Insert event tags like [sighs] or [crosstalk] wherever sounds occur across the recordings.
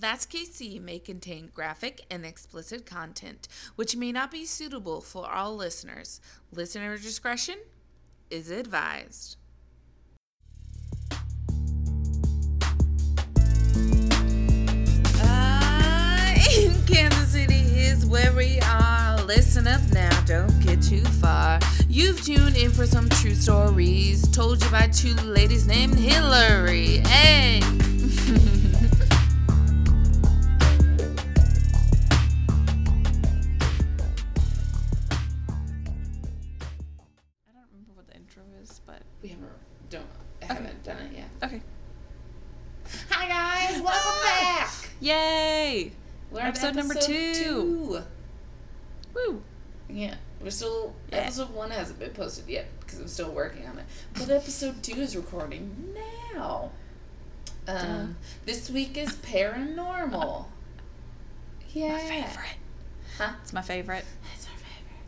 KC may contain graphic and explicit content, which may not be suitable for all listeners. Listener discretion is advised. Uh, [laughs] in Kansas City is where we are. Listen up now, don't get too far. You've tuned in for some true stories told you by two ladies named Hillary. Hey! [laughs] Yay! We're on Episode number two. two. Woo! Yeah, we're still Yeah. episode one hasn't been posted yet because I'm still working on it. But episode two is recording now. Um, this week is paranormal. Yeah, My favorite. Huh? It's my favorite. It's our favorite.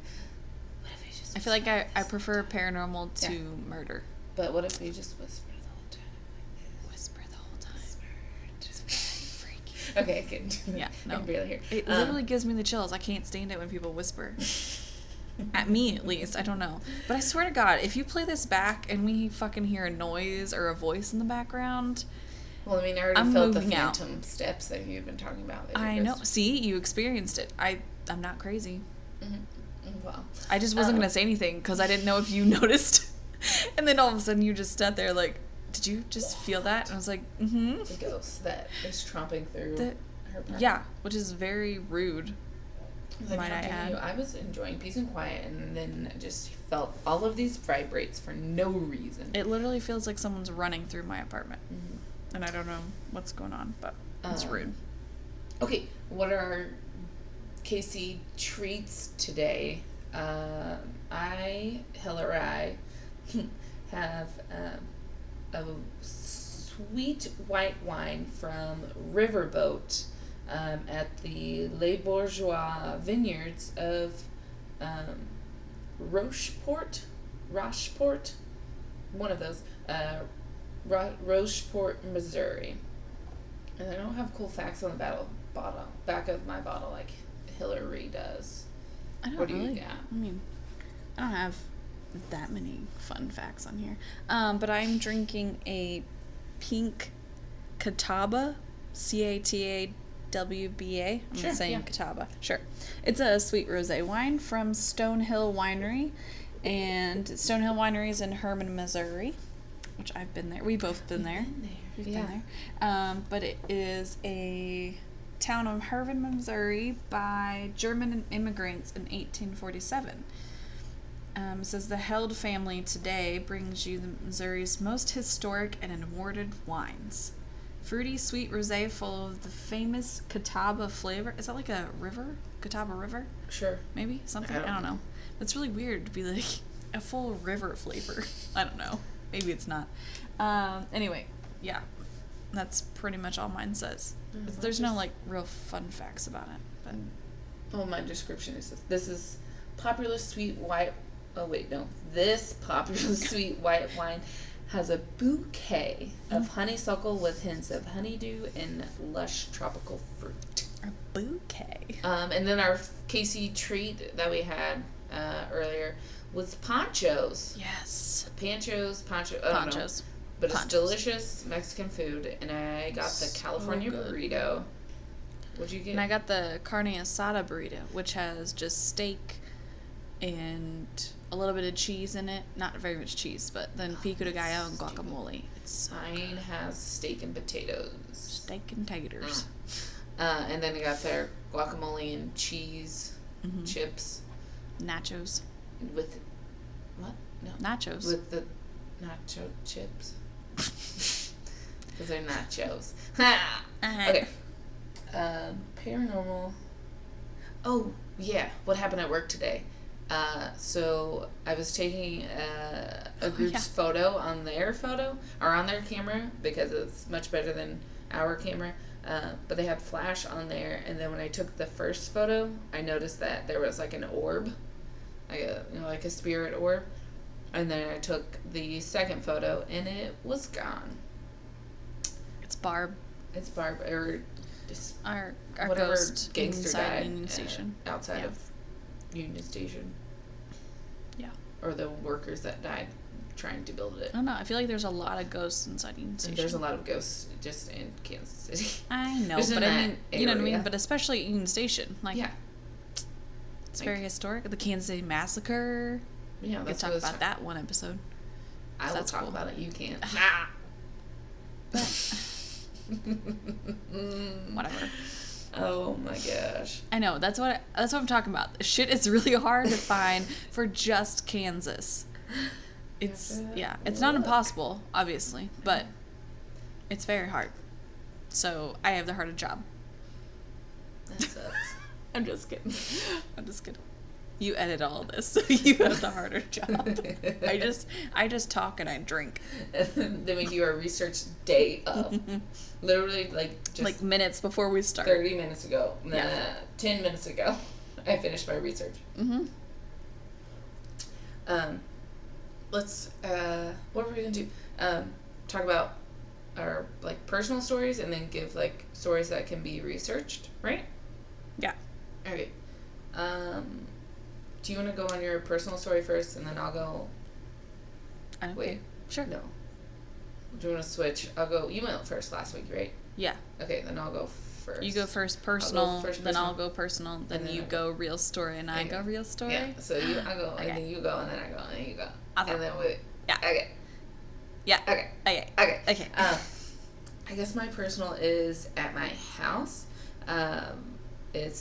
What if we just? I feel like I, I prefer paranormal to Yeah. murder. But what if we just whisper the whole time like Whisper the whole time. this? It's very freaky. [laughs] Okay, I can. Yeah, I no. can barely hear. It Um, literally gives me the chills. I can't stand it when people whisper. [laughs] At me, at least. I don't know. But I swear to God, if you play this back and we fucking hear a noise or a voice in the background, Well, I mean, I already I'm felt the moving out. phantom steps that you've been talking about. I know. See, you experienced it. I, I'm not crazy. Mhm. Well, I just wasn't Um, gonna say anything because I didn't know if you [laughs] noticed. and then all of a sudden you just sat there like, did you just feel that? And I was like, mm-hmm. a ghost that is tromping through The- her. apartment. Yeah, which is very rude. I might I add. I was enjoying peace and quiet, and then just felt all of these vibrates for no reason. It literally feels like someone's running through my apartment, Mhm. and I don't know what's going on, but it's Um, rude. Okay, what are our KC treats today? Um, I, Hillary, [laughs] have um, a sweet white wine from Riverboat um, at the Les Bourgeois Vineyards of um, Rocheport, Rocheport, one of those, uh, Ro- Rocheport, Missouri. And I don't have cool facts on the battle bottle back of my bottle like Hillary does. I don't what do you really. got? I mean, I don't have that many fun facts on here. Um, but I'm drinking a pink Catawba, C A T A W B A. I'm Sure, saying yeah. Catawba. Sure. It's a sweet rosé wine from Stonehill Winery, and Stonehill Winery is in Hermann, Missouri, which I've been there. We've both been there. We've yeah. been there. Um, but it is a town of Hermann, Missouri by German immigrants in 1847. Um, it says the Held family today brings you the Missouri's most historic and awarded wines. Fruity, sweet rosé full of the famous Catawba flavor. Is that like a river? Catawba River? Sure. Maybe? Something? I I don't don't, know. know. It's really weird to be like a full river flavor. [laughs] I don't know. Maybe it's not. Um, anyway, yeah. That's pretty much all mine says. Mhm. There's no like real fun facts about it. But Oh, my description is this. This is popular sweet white. Oh wait, no. This popular [laughs] sweet white wine has a bouquet of Mm. honeysuckle with hints of honeydew and lush tropical fruit. a bouquet. Um, and then our KC treat that we had uh, earlier was ponchos. Yes. Panchos, poncho. Know. Ponchos. But it's delicious Mexican food, and I got the So California good. burrito. What'd you get? And I got the carne asada burrito, which has just steak and a little bit of cheese in it. Not very much cheese, but then pico de gallo and guacamole. It's so Mine good. has steak and potatoes. steak and taters. Uh, and then I got their guacamole and cheese Mhm. chips Nachos. with what? No. Nachos. With the nacho chips. [laughs] Because they're nachos. [laughs] Uh-huh. okay. Um, paranormal. Oh, yeah. What happened at work today? Uh, so I was taking uh, a Oh, group's yeah. photo on their photo or on their camera because it's much better than our camera. Uh, but they had flash on there, and then when I took the first photo, I noticed that there was like an orb, like a you know like a spirit orb, and then I took the second photo, and it was gone. It's Barb. It's Barb or Our our whatever ghost gangster inside died Union uh, Station. outside Yeah. of Union Station. Yeah. Or the workers that died trying to build it. I don't know. I feel like there's a lot of ghosts inside Union And Station. there's a lot of ghosts just in Kansas City. [laughs] I know, Just but I mean, you know what I mean. But especially at Union Station, like yeah, it's like- very historic. The Kansas City Massacre. yeah. We could talk about that one episode. I will that's talk cool. about it. You can't. [laughs] [laughs] Whatever. Oh my gosh. I know. That's what that's what I'm talking about. Shit is really hard to find [laughs] for just Kansas. It's yeah. It's not impossible, obviously, but it's very hard. So I have the hardest job. That sucks. [laughs] I'm just kidding. [laughs] I'm just kidding. You edit all this, so [laughs] you have the harder job. I just I just talk and I drink. then we do our research day of. [laughs] Literally, like just like minutes before we start. 30 minutes ago. Nah, Yeah. 10 minutes ago. [laughs] I finished my research. Mm-hmm. Um, let's, uh, what are we going to do? Um, talk about our, like, personal stories and then give, like, stories that can be researched, right? Yeah. Okay. Um, do you want to go on your personal story first and then I'll go? I don't Wait. care. Sure. No. Do you want to switch? I'll go. You went first last week, right? Yeah. Okay, then I'll go first. You go first personal, first then I'll go personal, then, then you go real story, and I Okay. go real story. Yeah. So you, I go, Okay. and then you go, and then I go, and then you go, Okay. and then we. Yeah. Okay. Yeah. Okay. Okay. Okay. Okay. Um, I guess my personal is at my house. Um, it's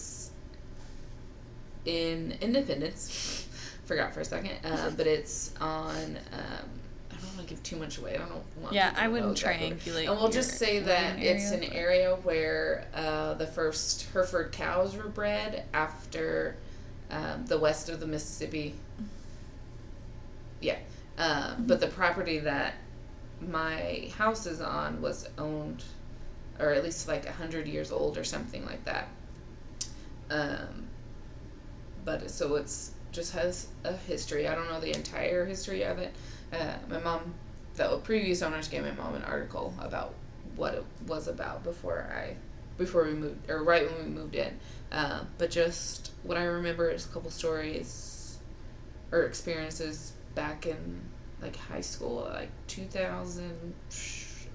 in Independence. [laughs] Forgot for a second. Um, [laughs] but it's on. Um, I don't want to give too much away. I don't want. Yeah, I wouldn't exactly. triangulate. And we'll just say that it's an area, where uh, the first Hereford cows were bred after um, the west of the Mississippi. Yeah. Um, But the property that my house is on was owned, or at least like a hundred years old or something like that. Um, but so it's just has a history. I don't know the entire history of it. Uh, my mom, the previous owners gave my mom an article about what it was about before I, before we moved or right when we moved in. Um, but just what I remember is a couple stories or experiences back in like high school, like two thousand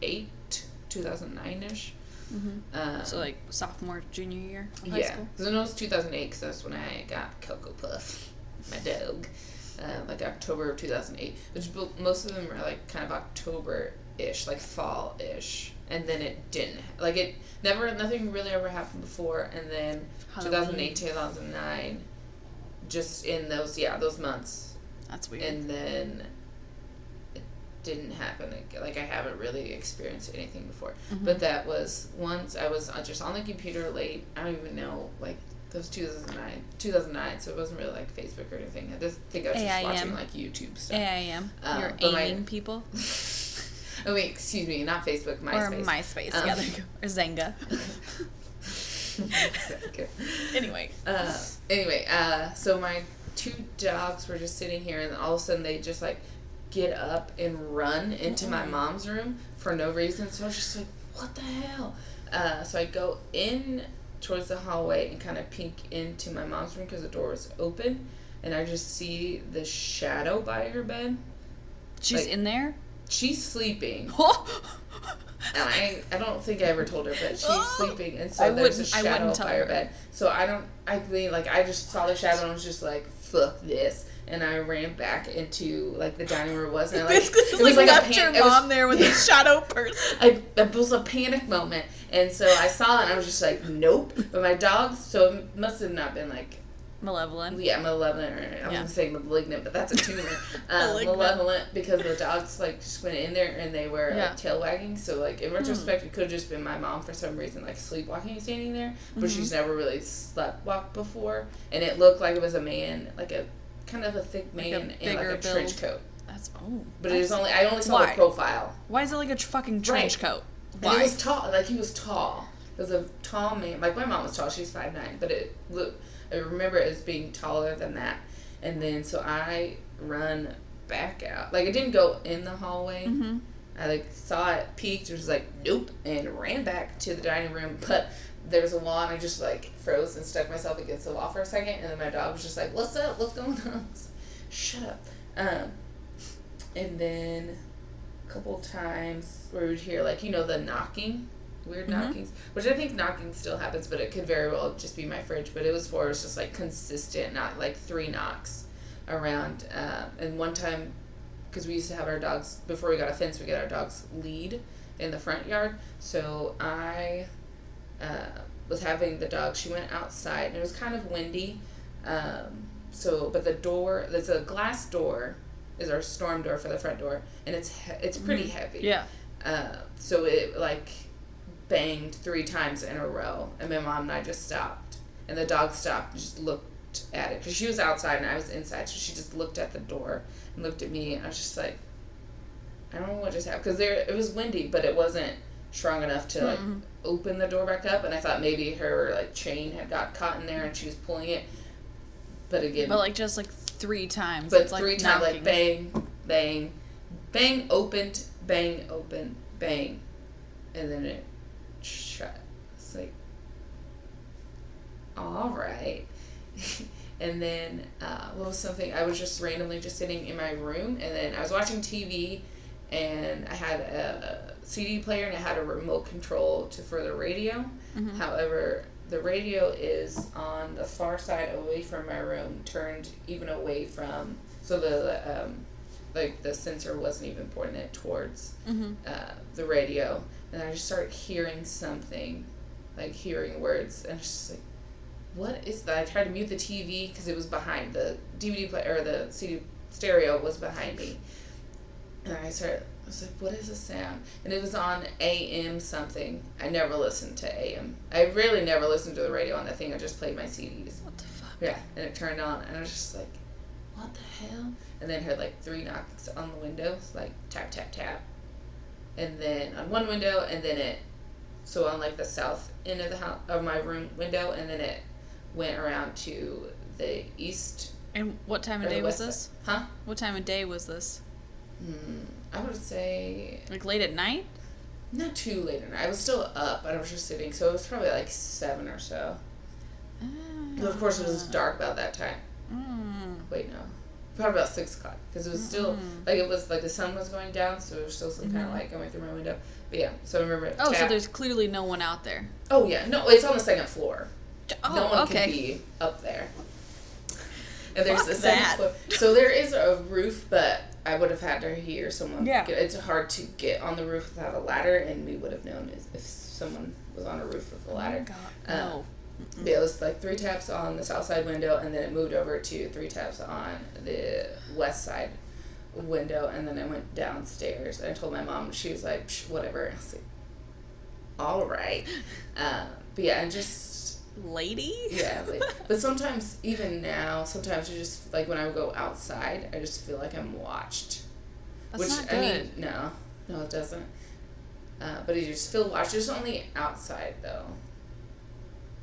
eight, two thousand nine ish. Mhm. Um, So like sophomore, junior year high yeah, because I know it's 2008 because that's when I got Cocoa Puff, [laughs] my dog, uh, like October of 2008. Which most of them are like kind of October ish, like fall ish, and then it didn't. Like it never, nothing really ever happened before, and then 2008, 2009, just in those yeah those months, That's weird. and then didn't happen. Like I haven't really experienced anything before. Mhm. But that was once I was uh, just on the computer late. I don't even know like that was 2009, 2009. So it wasn't really like Facebook or anything. I just think I was just watching like YouTube stuff. AIM. Uh, You're but my- people. [laughs] oh wait, excuse me, not Facebook, MySpace. Or MySpace. Um, yeah, there you go. Or. Okay. [laughs] anyway. Uh, anyway, uh, so my two dogs were just sitting here, and all of a sudden they just like get up and run into my Mm-mm. mom's room for no reason. So I was just like, what the hell? Uh, so I go in towards the hallway and kind of peek into my mom's room because the door was open, and I just see the shadow by her bed. She's like- in there? She's sleeping. [laughs] Oh! And I, I don't think I ever told her, but she's Oh. sleeping, and so I there's a I shadow wouldn't tell by her bed. So I don't, I mean, like I just saw the shadow and I was just like, "Fuck this," and I ran back into like the dining room was, and I, [laughs] like it was like, left pan- your it was- mom there with a [laughs] shadow person. I, it was a panic moment, and so I saw it, and I was just like, "Nope." But my dogs, so it must have not been like Malevolent. yeah, malevolent. Or, I was Yeah. gonna say malignant, but that's a tumor. [laughs] um, malevolent because the dogs like just went in there and they were Yeah. like, tail wagging. So like Hmm. in retrospect, it could have just been my mom for some reason like sleepwalking standing there, but Mhm. she's never really slept walked before, and it looked like it was a man, like a kind of a thick Like a man in like a trench coat. That's oh. But it was only I only saw Why? the profile. Why is it like a fucking trench Right. coat? And Why? it was tall, like he was tall. It was a tall man. Like my mom was tall; she's five nine. But it look, I remember it as being taller than that. And then so I run back out. Like I didn't go in the hallway. mm-hmm. I like saw it, peeked, was like, nope, and ran back to the dining room. But there was a wall, and I just like froze and stuck myself against the wall for a second. And then my dog was just like, "What's up? What's going on?" [laughs] Shut up. Um, and then a couple times where we'd hear like you know the knocking, weird Mhm. knockings, which I think knocking still happens, but it could very well just be my fridge. But it was four, it was just like consistent, not like three knocks around. Um, and one time, because we used to have our dogs before we got a fence, we get our dogs lead in the front yard. So I uh, was having the dog. She went outside, and it was kind of windy. Um, so, but the door, there's a glass door, is our storm door for the front door, and it's he- it's pretty heavy. Yeah. Uh, so it like banged three times in a row, and my mom and I just stopped, and the dog stopped and just looked at it because she was outside and I was inside, so she just looked at the door and looked at me, and I was just like, I don't know what just happened because there it was windy, but it wasn't strong enough to like Mm-mm. Open the door back up, and I thought maybe her like chain had got caught in there and she was pulling it, but again, But like just like three times. but it's like three times like bang, bang, bang, opened, bang, open, bang, and then it shut. It's like, all right. [laughs] and then uh, what was something? I was just randomly just sitting in my room, and then I was watching TV, and I had a CD player and it had a remote control to for the radio. Mhm. However, the radio is on the far side away from my room, turned even away from so the um, like the sensor wasn't even pointing it towards Mhm. uh, the radio, and I just started hearing something, like hearing words, and it's just like, what is that? I tried to mute the TV because it was behind the DVD player or the CD stereo was behind me, and I started. I was like, what is this sound? And it was on AM something. I never listened to AM. I really never listened to the radio on that thing. I just played my CDs. What the fuck? Yeah, and it turned on, and I was just like, "What the hell?" And then heard like three knocks on the windows, like tap tap tap, and then on one window, and then it, so on like the south end of the house of my room window, and then it went around to the east. And what time of day was this? Huh? What time of day was this? Hmm, I would say Like late at night? not too late at night. I was still up, but I was just sitting, so it was probably like seven or so. But of course, it was dark about that time. Mm. Wait, no. Probably about six o'clock because it was still Mm-mm. like it was like the sun was going down, so there was still some kind of light going through my window. But yeah, so I remember. Oh, so there's clearly no one out there. Oh yeah, no, it's on the second floor. Oh, no one okay. can be up there. And there's Fuck the second that. floor. So there is a roof, but I would have had to hear someone. Yeah. Get, it's hard to get on the roof without a ladder, and we would have known if, if someone was on a roof with a Oh ladder. God. Uh, No. But it was like three taps on the south side window, and then it moved over to three taps on the west side window, and then I went downstairs. And I told my mom, she was like, Psh, whatever. I was like, all right. Um, [laughs] but yeah, and just, Lady? yeah. Like, but sometimes, even now, sometimes I just, like when I go outside, I just feel like I'm watched. That's Which, not good. I mean, no, no, it doesn't. Uh, but you just feel watched. It's only outside, though.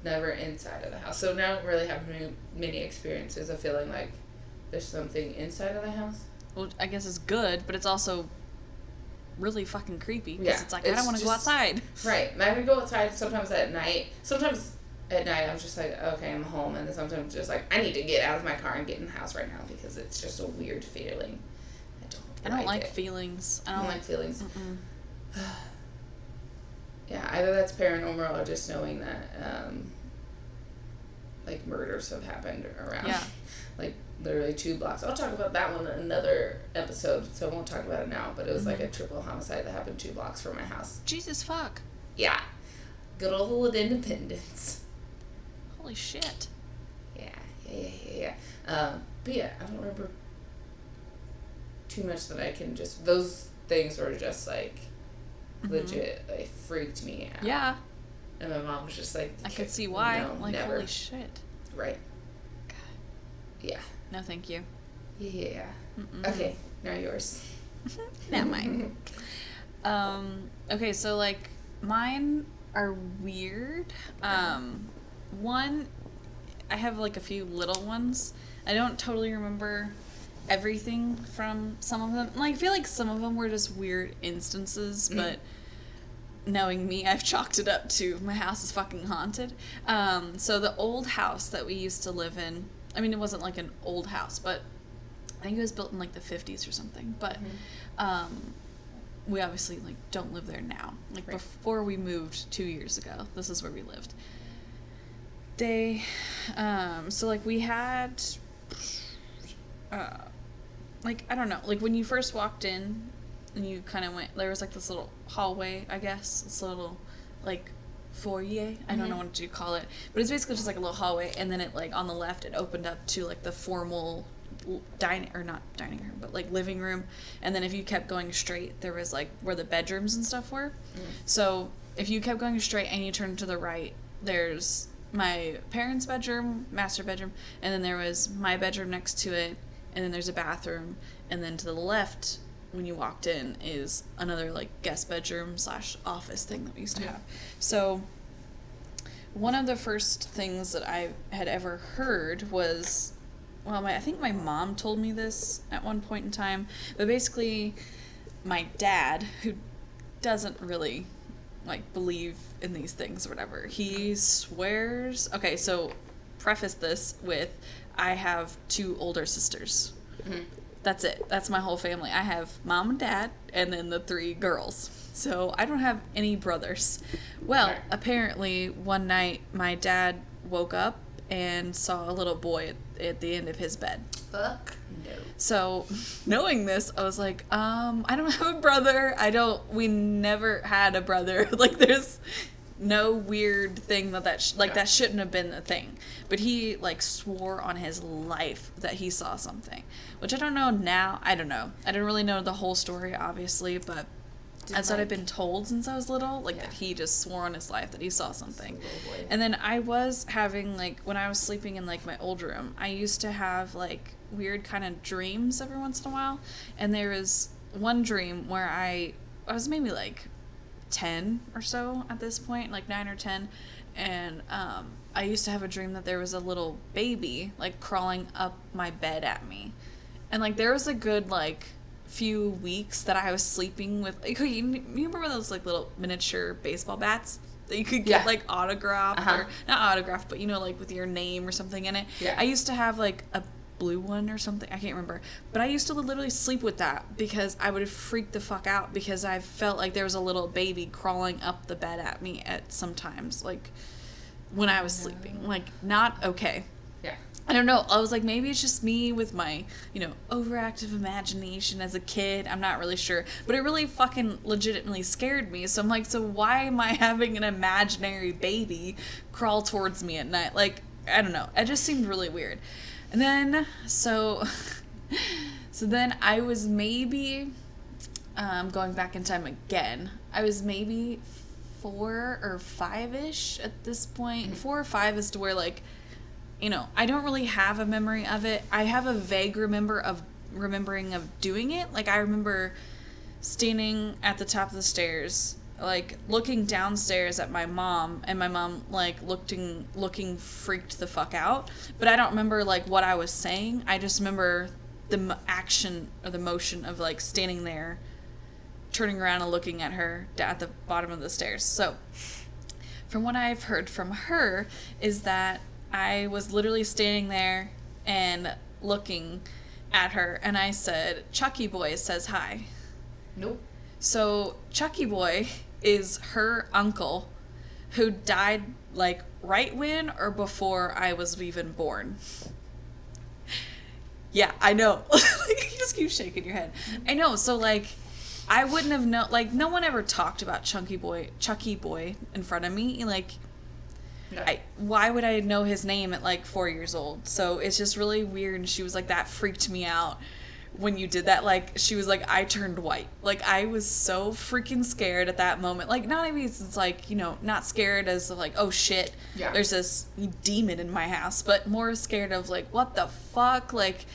Never inside of the house. So now I don't really have many, many experiences of feeling like there's something inside of the house. well, I guess it's good, but it's also really fucking creepy because Yeah, it's like I don't want to go outside. Right. And I would go outside sometimes at night. Sometimes at night I'm just like, okay, I'm home. And then sometimes just like, I need to get out of my car and get in the house right now because it's just a weird feeling. I don't I don't like feelings. I I don't, don't like feelings. [sighs] Yeah, either that's paranormal or just knowing that um, like murders have happened around. Yeah. [laughs] like literally two blocks. I'll talk about that one in another episode, so I won't talk about it now. But it was like a triple homicide that happened two blocks from my house. Jesus fuck. Yeah, good old Independence. Holy shit. Yeah, yeah, yeah, yeah. yeah. Um, but yeah, I don't remember too much that I can just. Those things were just like Mhm. legit. They freaked me out. Yeah, And my mom was just like, I could see why. No, like never. holy shit. Right. God. Yeah. No, thank you. Yeah. Mm-mm. Okay. Now yours. [laughs] Not mine. [laughs] Um, okay, so like mine are weird. Um, one, I have like a few little ones. I don't totally remember everything from some of them. Like I feel like some of them were just weird instances, Mm. but knowing me, I've [laughs] chalked it up to my house is fucking haunted. Um, so the old house that we used to live in, I mean, it wasn't like an old house, but I think it was built in like the 50s or something. But Mm-hmm. um, we obviously like don't live there now. Like Right. before we moved two years ago, this is where we lived. They, um, so like we had, uh, like I don't know, like when you first walked in, and you kind of went, there was like this little hallway, I guess, this little like foyer. I don't know Mhm. what you call it, but it's basically just like a little hallway, and then it like on the left it opened up to like the formal dining or not dining room, but like living room, and then if you kept going straight, there was like where the bedrooms and stuff were. So if you kept going straight and you turned to the right, there's my parents' bedroom, master bedroom, and then there was my bedroom next to it, and then there's a bathroom, and then to the left, when you walked in, is another like guest bedroom slash office thing that we used to have. So one of the first things that I had ever heard was well, my, I think my mom told me this at one point in time, but basically, my dad, who doesn't really like believe in these things or whatever, he swears. Okay, so preface this with I have two older sisters. Mhm. That's it. That's my whole family. I have mom and dad, and then the three girls. So I don't have any brothers. Well, Right. apparently, one night my dad woke up and saw a little boy at, at the end of his bed. Fuck. So, knowing this, I was like, um, I don't [laughs] have a brother. I don't. We never had a brother. [laughs] like, there's no weird thing that that sh- like Yeah. that shouldn't have been the thing. But he like swore on his life that he saw something, which I don't know now. I don't know. I didn't really know the whole story, obviously, but Did, that's what I've been told since I was little. Like Yeah. that he just swore on his life that he saw something. And then I was having like when I was sleeping in like my old room, I used to have like weird kind of dreams every once in a while. And there was one dream where I I was maybe like 10 or so at this point, like 9 or 10, and um I used to have a dream that there was a little baby like crawling up my bed at me. And like there was a good like few weeks that I was sleeping with like you, remember those like little miniature baseball bats that you could get Yeah. like autographed Uh-huh. or not autographed but you know like with your name or something in it. Yeah. I used to have like a blue one or something. I can't remember. But I used to literally sleep with that because I would freak the fuck out because I felt like there was a little baby crawling up the bed at me at sometimes like when I was sleeping. Like not okay. Yeah. I don't know. I was like, maybe it's just me with my, you know, overactive imagination as a kid. I'm not really sure. But it really fucking legitimately scared me. So I'm like, so why am I having an imaginary baby crawl towards me at night? Like, I don't know. It just seemed really weird. And then, so, [laughs] so then I was maybe, um, going back in time again, I was maybe four or five ish at this point. Four or five is to where, like, you know, I don't really have a memory of it. I have a vague remember of remembering of doing it. Like I remember standing at the top of the stairs, like looking downstairs at my mom, and my mom like looking looking freaked the fuck out. But I don't remember like what I was saying. I just remember the m- action or the motion of like standing there, turning around and looking at her at the bottom of the stairs. So from what I've heard from her is that I was literally standing there and looking at her and I said, Chucky boy says hi. Nope. So Chucky boy is her uncle who died like right when or before I was even born. Yeah, I know. [laughs] you just keep shaking your head. I know. So like, I wouldn't have known. Like, no one ever talked about Chunky Boy, Chucky Boy, in front of me. Like, No. I, why would I know his name at like four years old? So it's just really weird. And she was like, that freaked me out when you did that. Like, she was like, I turned white. Like, I was so freaking scared at that moment. Like, not even it's like, you know, not scared as like, oh shit, Yeah. there's this demon in my house, but more scared of like, what the fuck? Like,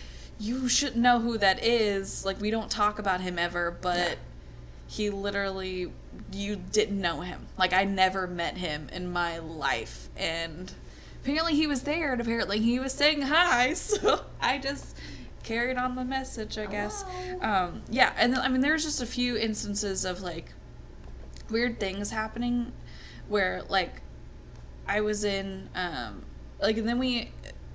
you should know who that is. Like, we don't talk about him ever, but Yeah. he literally you didn't know him like i never met him in my life and apparently he was there and apparently he was saying hi [laughs] so i just carried on the message, I guess. Um, yeah, and then, I mean, there's just a few instances of like weird things happening where like I was in um, like and then we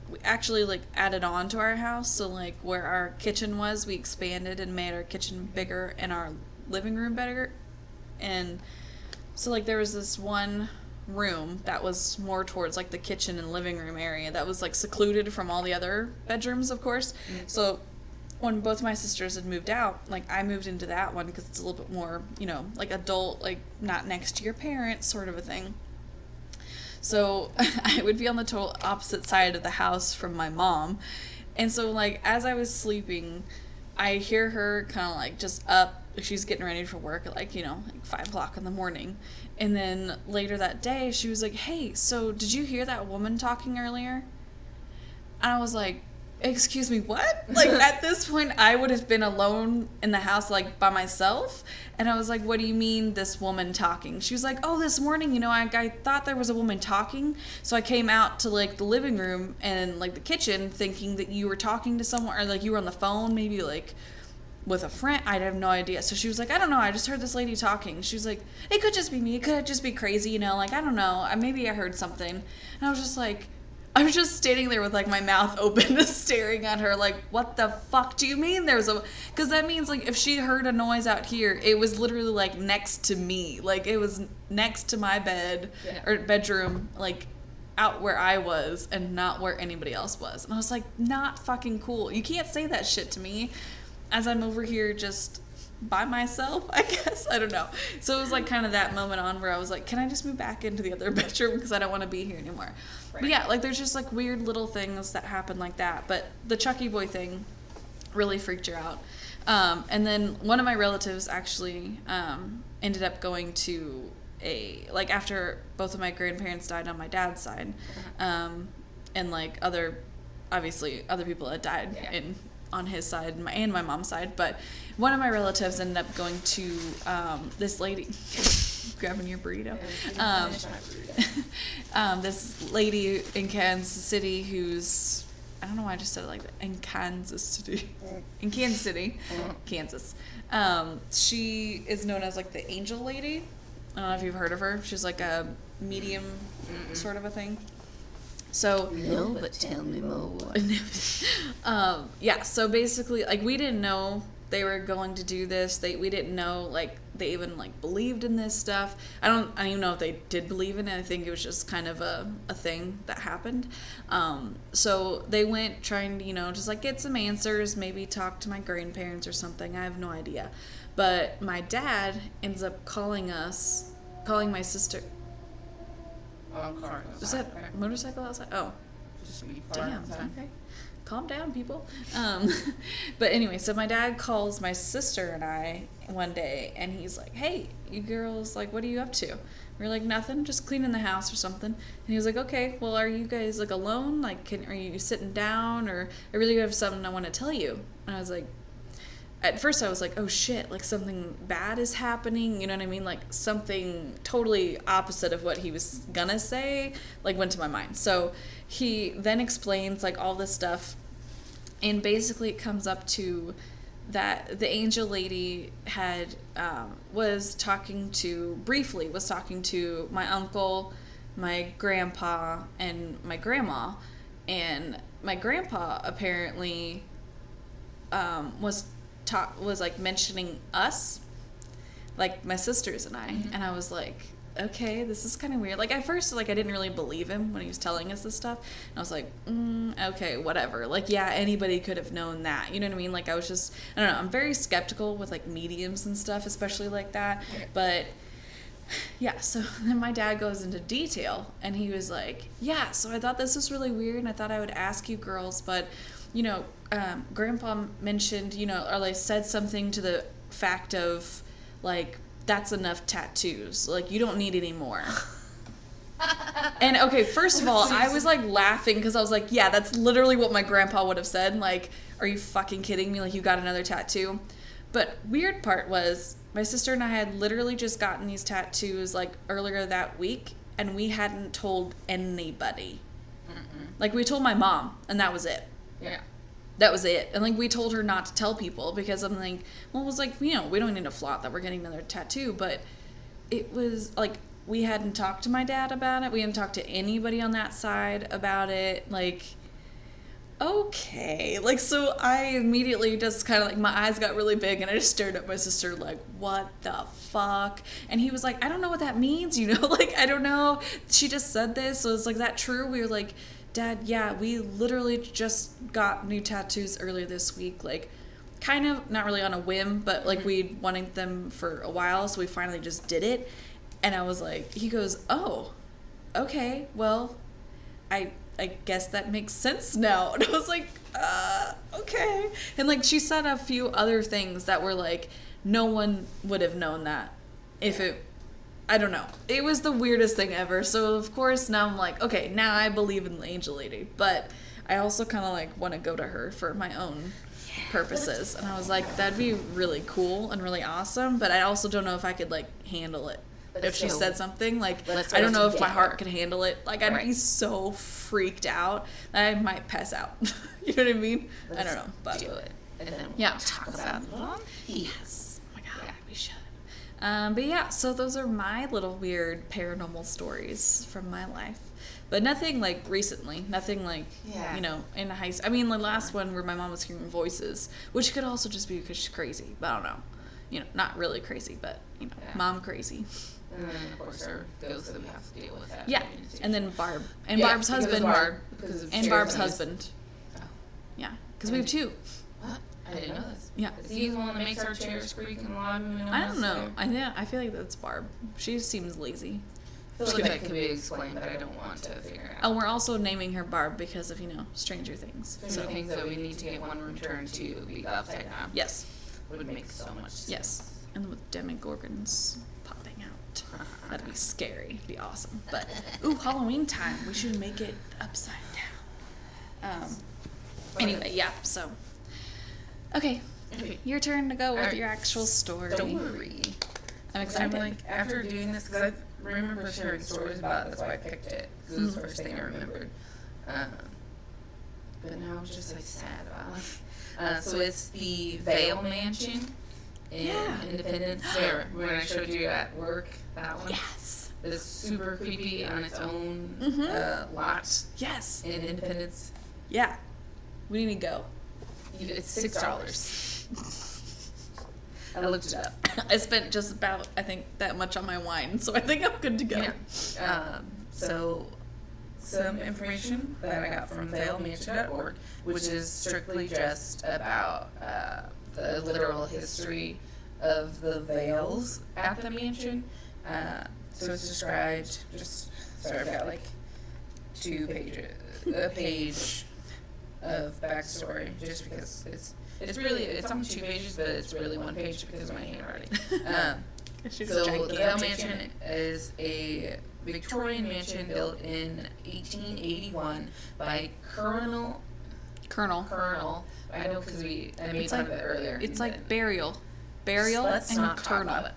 we actually like added on to our house so like where our kitchen was we expanded and made our kitchen bigger and our living room better and so like there was this one room that was more towards like the kitchen and living room area that was like secluded from all the other bedrooms of course mm-hmm. so when both my sisters had moved out like i moved into that one because it's a little bit more you know like adult like not next to your parents sort of a thing so [laughs] I would be on the total opposite side of the house from my mom. And so, like, as I was sleeping, I hear her kind of like just up. She's getting ready for work at like, you know, like five o'clock in the morning. And then later that day, she was like, Hey, so did you hear that woman talking earlier? And I was like, Excuse me, what? [laughs] Like, at this point, I would have been alone in the house, like by myself. And I was like, What do you mean, this woman talking? She was like, Oh, this morning, you know, I, I thought there was a woman talking. So I came out to like the living room and like the kitchen thinking that you were talking to someone or like you were on the phone, maybe like with a friend. I have no idea. So she was like, I don't know. I just heard this lady talking. She was like, it could just be me. It could just be crazy, you know? Like, I don't know. Maybe I heard something. And I was just like, I was just standing there with like my mouth [laughs] open, staring at her, like, what the fuck do you mean there's a. Because that means, like, if she heard a noise out here, it was literally like next to me. Like, it was next to my bed Yeah. or bedroom, like, out where I was and not where anybody else was. And I was like, not fucking cool. You can't say that shit to me as I'm over here just by myself, [laughs] I guess. I don't know. So it was like kind of that moment on where I was like, can I just move back into the other [laughs] bedroom because I don't want to be here anymore. But yeah, like there's just like weird little things that happen like that. But the Chucky boy thing really freaked her out. Um, and then one of my relatives actually um, ended up going to a like after both of my grandparents died on my dad's side, um, and like other obviously other people had died Yeah. in on his side and my, and my mom's side, but one of my relatives ended up going to um, this lady. [laughs] grabbing your burrito. Um, [laughs] um, this lady in Kansas City who's I don't know why I just said it like that in Kansas City, [laughs] in Kansas City, Kansas. Um, she is known as like the Angel Lady. I don't know if you've heard of her. She's like a medium sort of a thing. So No, but tell me more. [laughs] um, yeah, so basically, like we didn't know they were going to do this. They we didn't know like they even like believed in this stuff. I don't I don't even know if they did believe in it. I think it was just kind of a, a thing that happened. Um, so they went trying to you know just like get some answers, maybe talk to my grandparents or something. I have no idea. But my dad ends up calling us, calling my sister. Oh, car. Was that a motorcycle outside? Oh. Just be Damn. outside. Okay. Calm down, people. Um, [laughs] but anyway, so my dad calls my sister and I one day, and he's like, "Hey, you girls, like, what are you up to?" We are like, "Nothing, just cleaning the house or something." And he was like, "Okay, well, are you guys like alone? Like, can are you sitting down, or I really have something I want to tell you?" And I was like, at first I was like, oh shit, like something bad is happening, you know what I mean? Like something totally opposite of what he was gonna say, like went to my mind. So he then explains like all this stuff, and basically it comes up to that the angel lady had um, was talking to briefly was talking to my uncle, my grandpa, and my grandma, and my grandpa apparently um, was ta- was like mentioning us, like my sisters and I, and I was like, okay, this is kind of weird. Like at first, like I didn't really believe him when he was telling us this stuff, and I was like, mm, okay, whatever. Like yeah, anybody could have known that. You know what I mean? Like I was just, I don't know. I'm very skeptical with like mediums and stuff, especially like that. But yeah, so [laughs] then my dad goes into detail and he was like, Yeah, so I thought this was really weird and I thought I would ask you girls, but you know, um, grandpa mentioned, you know, or like said something to the fact of like, that's enough tattoos. Like, you don't need any more. [laughs] And okay, first of all, I was like laughing because I was like, yeah, that's literally what my grandpa would have said. Like, are you fucking kidding me? Like, you got another tattoo? But weird part was my sister and I had literally just gotten these tattoos like earlier that week, and we hadn't told anybody. Like, we told my mom, and that was it. Yeah. That was it. And like we told her not to tell people because I'm like, well, it was like you know we don't need to flaunt that we're getting another tattoo, but it was like we hadn't talked to my dad about it. We hadn't talked to anybody on that side about it. Like okay. Like, so I immediately just kind of like, my eyes got really big and I just stared at my sister, like, what the fuck? And he was like, I don't know what that means, you know? [laughs] Like, I don't know. She just said this. So it's like, that true? We were like, Dad, yeah, we literally just got new tattoos earlier this week. Like, kind of not really on a whim, but like we wanted them for a while. So we finally just did it. And I was like, he goes, oh, okay, well, I I guess that makes sense now. [laughs] And I was like, uh, okay. And like she said a few other things that were like, no one would have known that if it. I don't know. It was the weirdest thing ever. So of course now I'm like, okay, now I believe in the angel lady, but I also kind of like want to go to her for my own purposes. And I was like, that'd be really cool and really awesome, but I also don't know if I could like handle it. But if she still, said something like let's I don't know if my heart could handle it. Like I'd be so freaked out that I might pass out. [laughs] you know what I mean? I Let's don't know, but do it. And then we'll Yeah. talk about yes. Oh my god, Yeah. we should. Um, but yeah, so those are my little weird paranormal stories from my life. But nothing like recently. Nothing like Yeah. you know in high. school. I mean, the last one where my mom was hearing voices, which could also just be because she's crazy. But I don't know. You know, not really crazy, but you know, Yeah. mom crazy. And then, of course, our ghosts that we have to deal with. That Yeah, and then Barb and Yeah, Barb's husband. Barb, and Barb's husband. Oh. Yeah, because we have two. I didn't know this. Yeah. Is he the one that makes our chairs creak and when no I don't know. I yeah, I feel like that's Barb. She seems lazy. I feel like that could be explained, but I don't want to figure it Oh, we're also naming her Barb because of you know Stranger Things. So so things that we need to get one room turned to be upside down. yes, Would make so much sense. yes, and with Demogorgons popping out, [laughs] that'd be scary. It'd be awesome. But ooh, Halloween time, we should make it upside down. Um. Anyway, yeah. So. Okay, Okay. your turn to go with Alright. your actual story. Story. I'm I'm excited. like, after doing this, because I remember sharing stories about it, that's why I picked it. it was the Mhm. first thing I remembered. Um, but now I'm just like sad about it. Uh, so it's the Vaile Mansion in Yeah. Independence. [gasps] There, when I showed you at work, that one. yes. It's super creepy on its own Mhm. uh, lot Yes. in Independence. Yeah. We need to go. It's six dollars. [laughs] I looked it up. I spent just about, I think, that much on my wine, so I think I'm good to go. Yeah. Um, so, some information that I got from VaileMansion.org, which is strictly just about uh, the literal history of the Vailes at the mansion. Uh, so it's described. Just sorry, I've got like two pages, a page of backstory, just because it's it's really it's on two pages, but it's really one page because of my handwriting. [laughs] Um, so the. Vaile Mansion is a Victorian mansion built in 1881 by Colonel Colonel. Colonel. I know because we I made It's fun like- of it earlier. It's like burial. Burial Let's and not talk Colonel. about it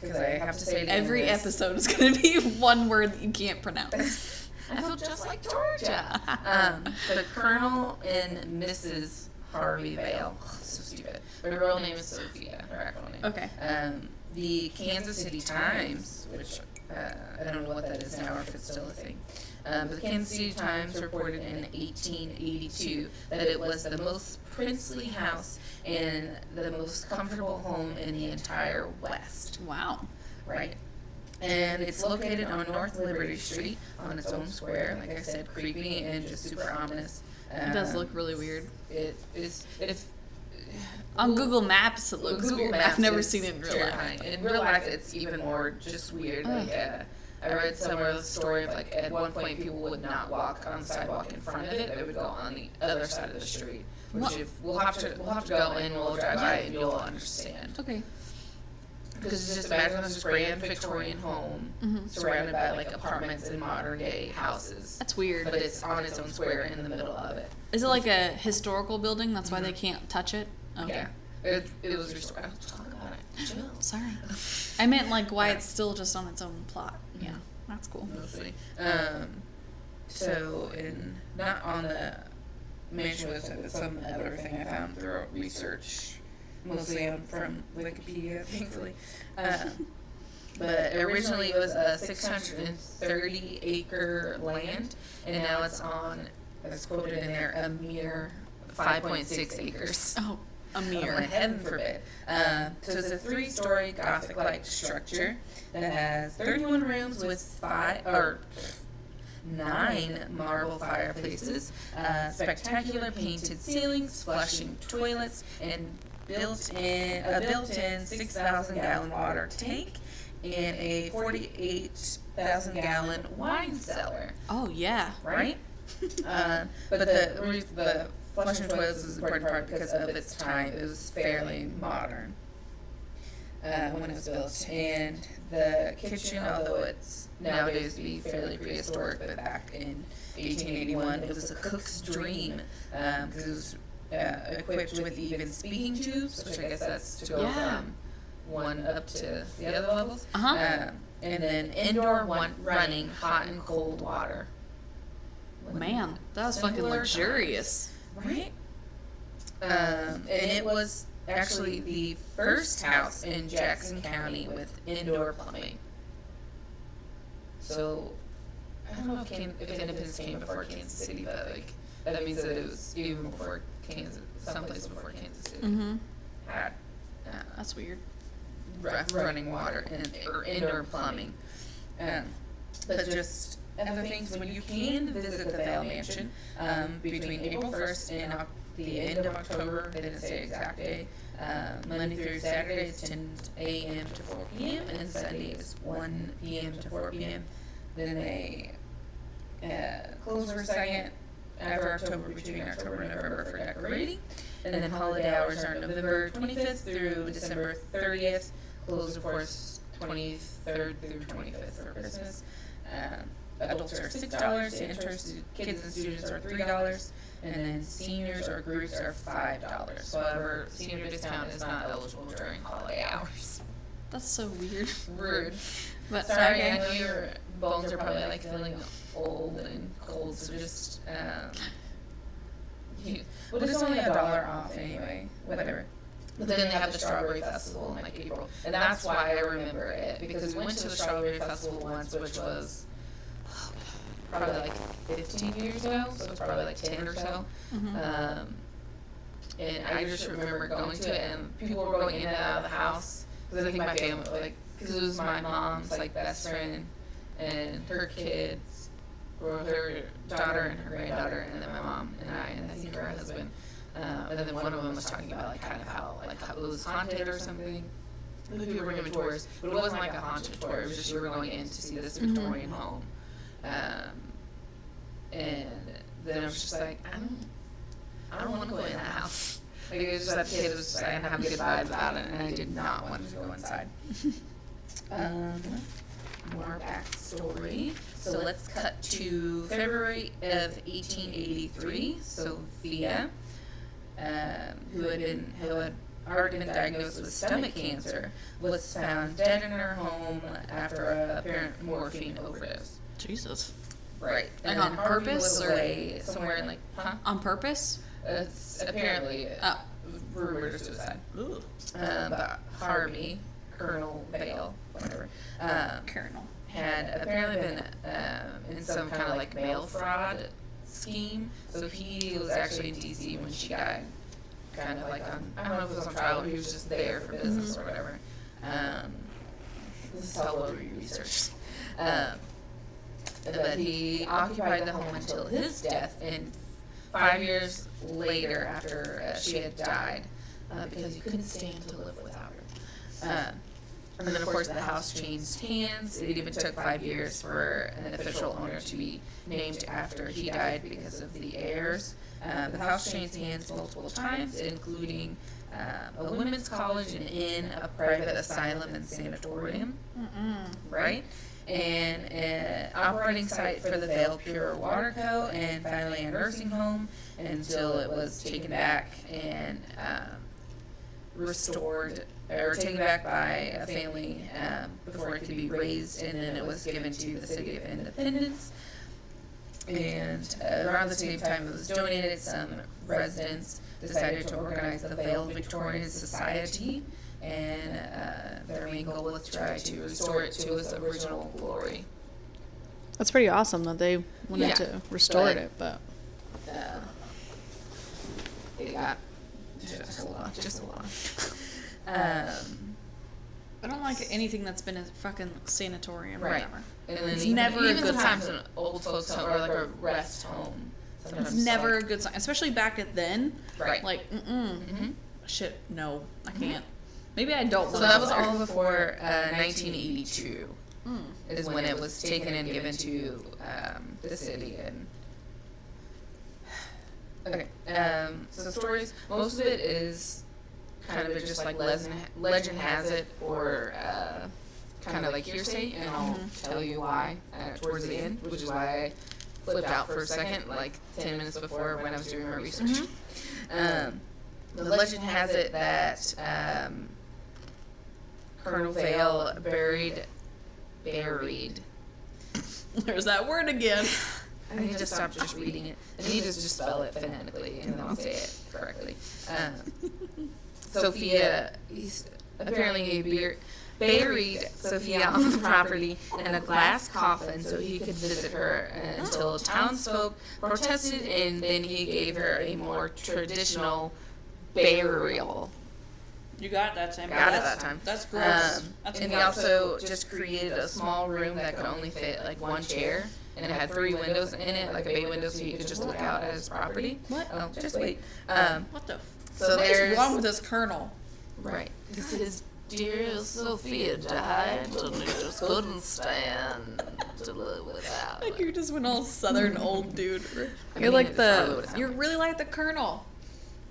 because I have to say Every episode is going to be [laughs] one word that you can't pronounce. [laughs] I feel just like Georgia. [laughs] um, the Colonel and Mrs. Harvey Vaile. so stupid. Her real name is Sophia. Her actual name. Okay. Um, the Kansas City Times, which uh, I don't know what that is now or if it's still a thing. Um, but the Kansas City Times reported in 1882 that it was the most princely house and the most comfortable home in the entire West. Wow. Right. And it's located on North Liberty Street on its own square. Like I said, creepy and just super ominous. It does Um, look really weird. It is. If On Google Maps, it looks Google weird. Maps I've never seen it in real terrifying. life. In real life, it's even more just weird. Like, uh, I read somewhere the story of like at one point people would not walk on the sidewalk in front of it; they would go on the other side of the street. Which What? if we'll have to we'll have to go and we'll drive by and you'll understand. Okay. Because it's just imagine this grand Victorian home Mhm. surrounded by like apartments and modern day houses, That's weird. but it's on its own square in the middle of it. Is it like a historical building? That's why they can't touch it? Okay. Yeah, it, it was restored. I'll talk about it. Chill. [laughs] Sorry. [laughs] I meant like why it's still just on its own plot. Yeah. That's cool. mostly. Um, so in not on the mention was some other thing I found through research, mostly from Wikipedia, thankfully. Um, [laughs] but originally it was a 630 acre land, and now it's on, as quoted in there, a mere 5.6 acres. [laughs] Oh, a [laughs] mere. like, heaven forbid. Um, so it's a three-story Gothic-like structure that has 31 rooms with five or nine marble fireplaces, uh, spectacular painted ceilings, flushing toilets, and built-in a built-in 6,000 gallon water tank and a 48,000 gallon wine cellar Oh yeah. right? [laughs] uh, but the the flushing toilets is the important part because of its time. It was fairly modern uh, when it was built, and the kitchen, although it's nowadays be fairly prehistoric, but back in 1881, it was a cook's dream because it was uh, equipped with even speaking tubes, which I guess that's to go Yeah. from one up to the other levels. Uh-huh. Um, and then indoor one running hot and cold water. Man, that was fucking luxurious. Right? Um, and it was actually the first house in Jackson County with indoor plumbing. So, I don't know if, Can- if Independence came before Kansas City, but like that means that it was even before Kansas, someplace before Kansas City Mm-hmm. had uh, That's weird. rough running water and or indoor plumbing. Um, but just other things, when you can visit the Vaile Mansion um, between April 1st and Oc- the end of October, they didn't say exact day. Uh, Monday through Saturday is 10 a.m. to 4 p.m. and Sunday is 1 p.m. to 4 p.m. Then they uh, close for a second after October, between October and November for decorating. And then holiday hours are November 25th through December 30th. Closed, of course, 23rd through 25th for Christmas. Um, adults are six dollars. Interested kids and students are three dollars, and then seniors or groups are five dollars. However, senior discount is not eligible during holiday hours. That's so weird. Rude. But Sorry, okay. I know your bones are probably like feeling old and cold, so just um, you, well, it's only a dollar off anyway. Whatever. But then they have the Strawberry Festival in like April, and that's why I remember it because we went to the Strawberry Festival once, which was probably like 15 years ago, so it's probably like 10 or so. Mhm. Um, and I just remember going to it, and people were going in and out of the house because I think my family, like, because it was my mom's like best friend and her kids, or her daughter and her granddaughter, and then my mom and I, and I think her husband. Um, and then one of them was talking about like kind of how like how it was haunted or something. The people were giving tours, but it wasn't like a haunted tour. It was just you were going in to see this Victorian home. Um, and then I was just like, I don't, I don't want to go in that house. [laughs] Like it was just that kid was just, I have a good vibe about it, and I did not want to go inside. [laughs] Um, more backstory. So let's cut to February of 1883. Sophia, um, who had been who had already been diagnosed with stomach cancer, was found dead in her home after a apparent morphine overdose. Jesus. Right. Like on purpose, or- somewhere in like, huh? On purpose? It's apparently Oh. rumored of suicide. Ooh. Um, but Harvey, Colonel Vaile, whatever, um, Colonel. Had apparently been um, in some kind of like mail fraud scheme. So he was actually in DC when she died. Kind of like on, I don't know if it was on trial or he was just there for business or whatever. Um, this is well we researched. [laughs] Um, but he occupied the home until his death, and five years later, after uh, she had died, uh, because he couldn't stand to live without her. Um, and then, of course, the house changed hands. It even took five years for an official owner to be named after he died because of the heirs. Um, the house changed hands multiple times, including um, a women's college, an inn, a private asylum, and sanatorium Mm-mm. right? And an operating site for the Vaile Pure Water Co. and finally a nursing home until it was taken back and um, restored or taken back by a family um, before it could be raised, and then it was given to the city of Independence. And uh, around the same time it was donated, some residents decided to organize the Vaile Victorian Society, and uh, their main goal was to try to restore it to its original glory. That's pretty awesome that they wanted Yeah, to restore but- it, but Uh, they got just a lot, just a lot. [laughs] Um, I don't like anything that's been a fucking sanatorium or Right. whatever. and then It's even, never a even good sometimes sign. an old folks home or like a rest home. It's never like- a good sign, especially back at then. Right. Like, mm-mm. Mhm. Shit, no, I can't. Maybe I don't So that was there. all before uh, 1982 Mm. is when it was taken and given to um, the city and. [sighs] Okay, um, so stories. Most of it is kind of just like legend, legend has it, or uh, kind of like hearsay, and I'll tell you why uh, towards the end, which is why I flipped out for a second, like ten minutes before when I was doing my research. Um, the legend has it that um, Colonel Vaile buried buried. [laughs] There's that word again. [laughs] I need to stop just reading it. I need to just spell it phonetically, and then I'll say it correctly. Um, [laughs] Sophia, he's apparently he bur- buried Sophia on the property in a glass coffin so he could visit her until townsfolk protested, and then he gave her a more traditional burial. You got that time. Got it That's- that time. That's gross. Um, that's and he also just created a small room that could only fit like one chair, and it had three windows in it, like a bay window, so you could just look out at his property. What? Oh, just wait. Um, What the? F- so what is there's wrong with this colonel? right. This is dear Sophia died, and he just couldn't stand to live without. Like you just went all southern old dude. [laughs] I You're mean, like it's probably what the. You're really like the colonel.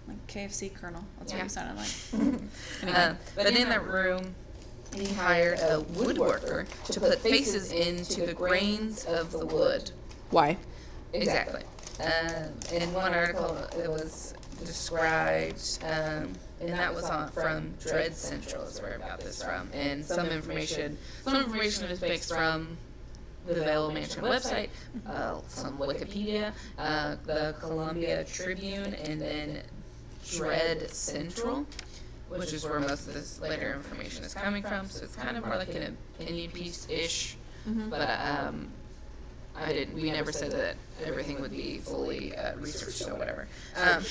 Like KFC colonel. That's what Yeah. you sounded like. [laughs] Anyway. Um, but in that room, he hired a woodworker to put faces into the grains of the wood. Why? Exactly. Um, in one article, it was described, um, and that was on from Dread Central. Is where I got this from, and some information, some information is based from the Vaile Mansion website, uh, some Wikipedia, uh, the Columbia Tribune, and then Dread Central, which is where most of this later information is coming from. So it's kind of more like an opinion piece ish, but um, I didn't. We never said that everything would be fully uh, researched or whatever. [laughs] Um,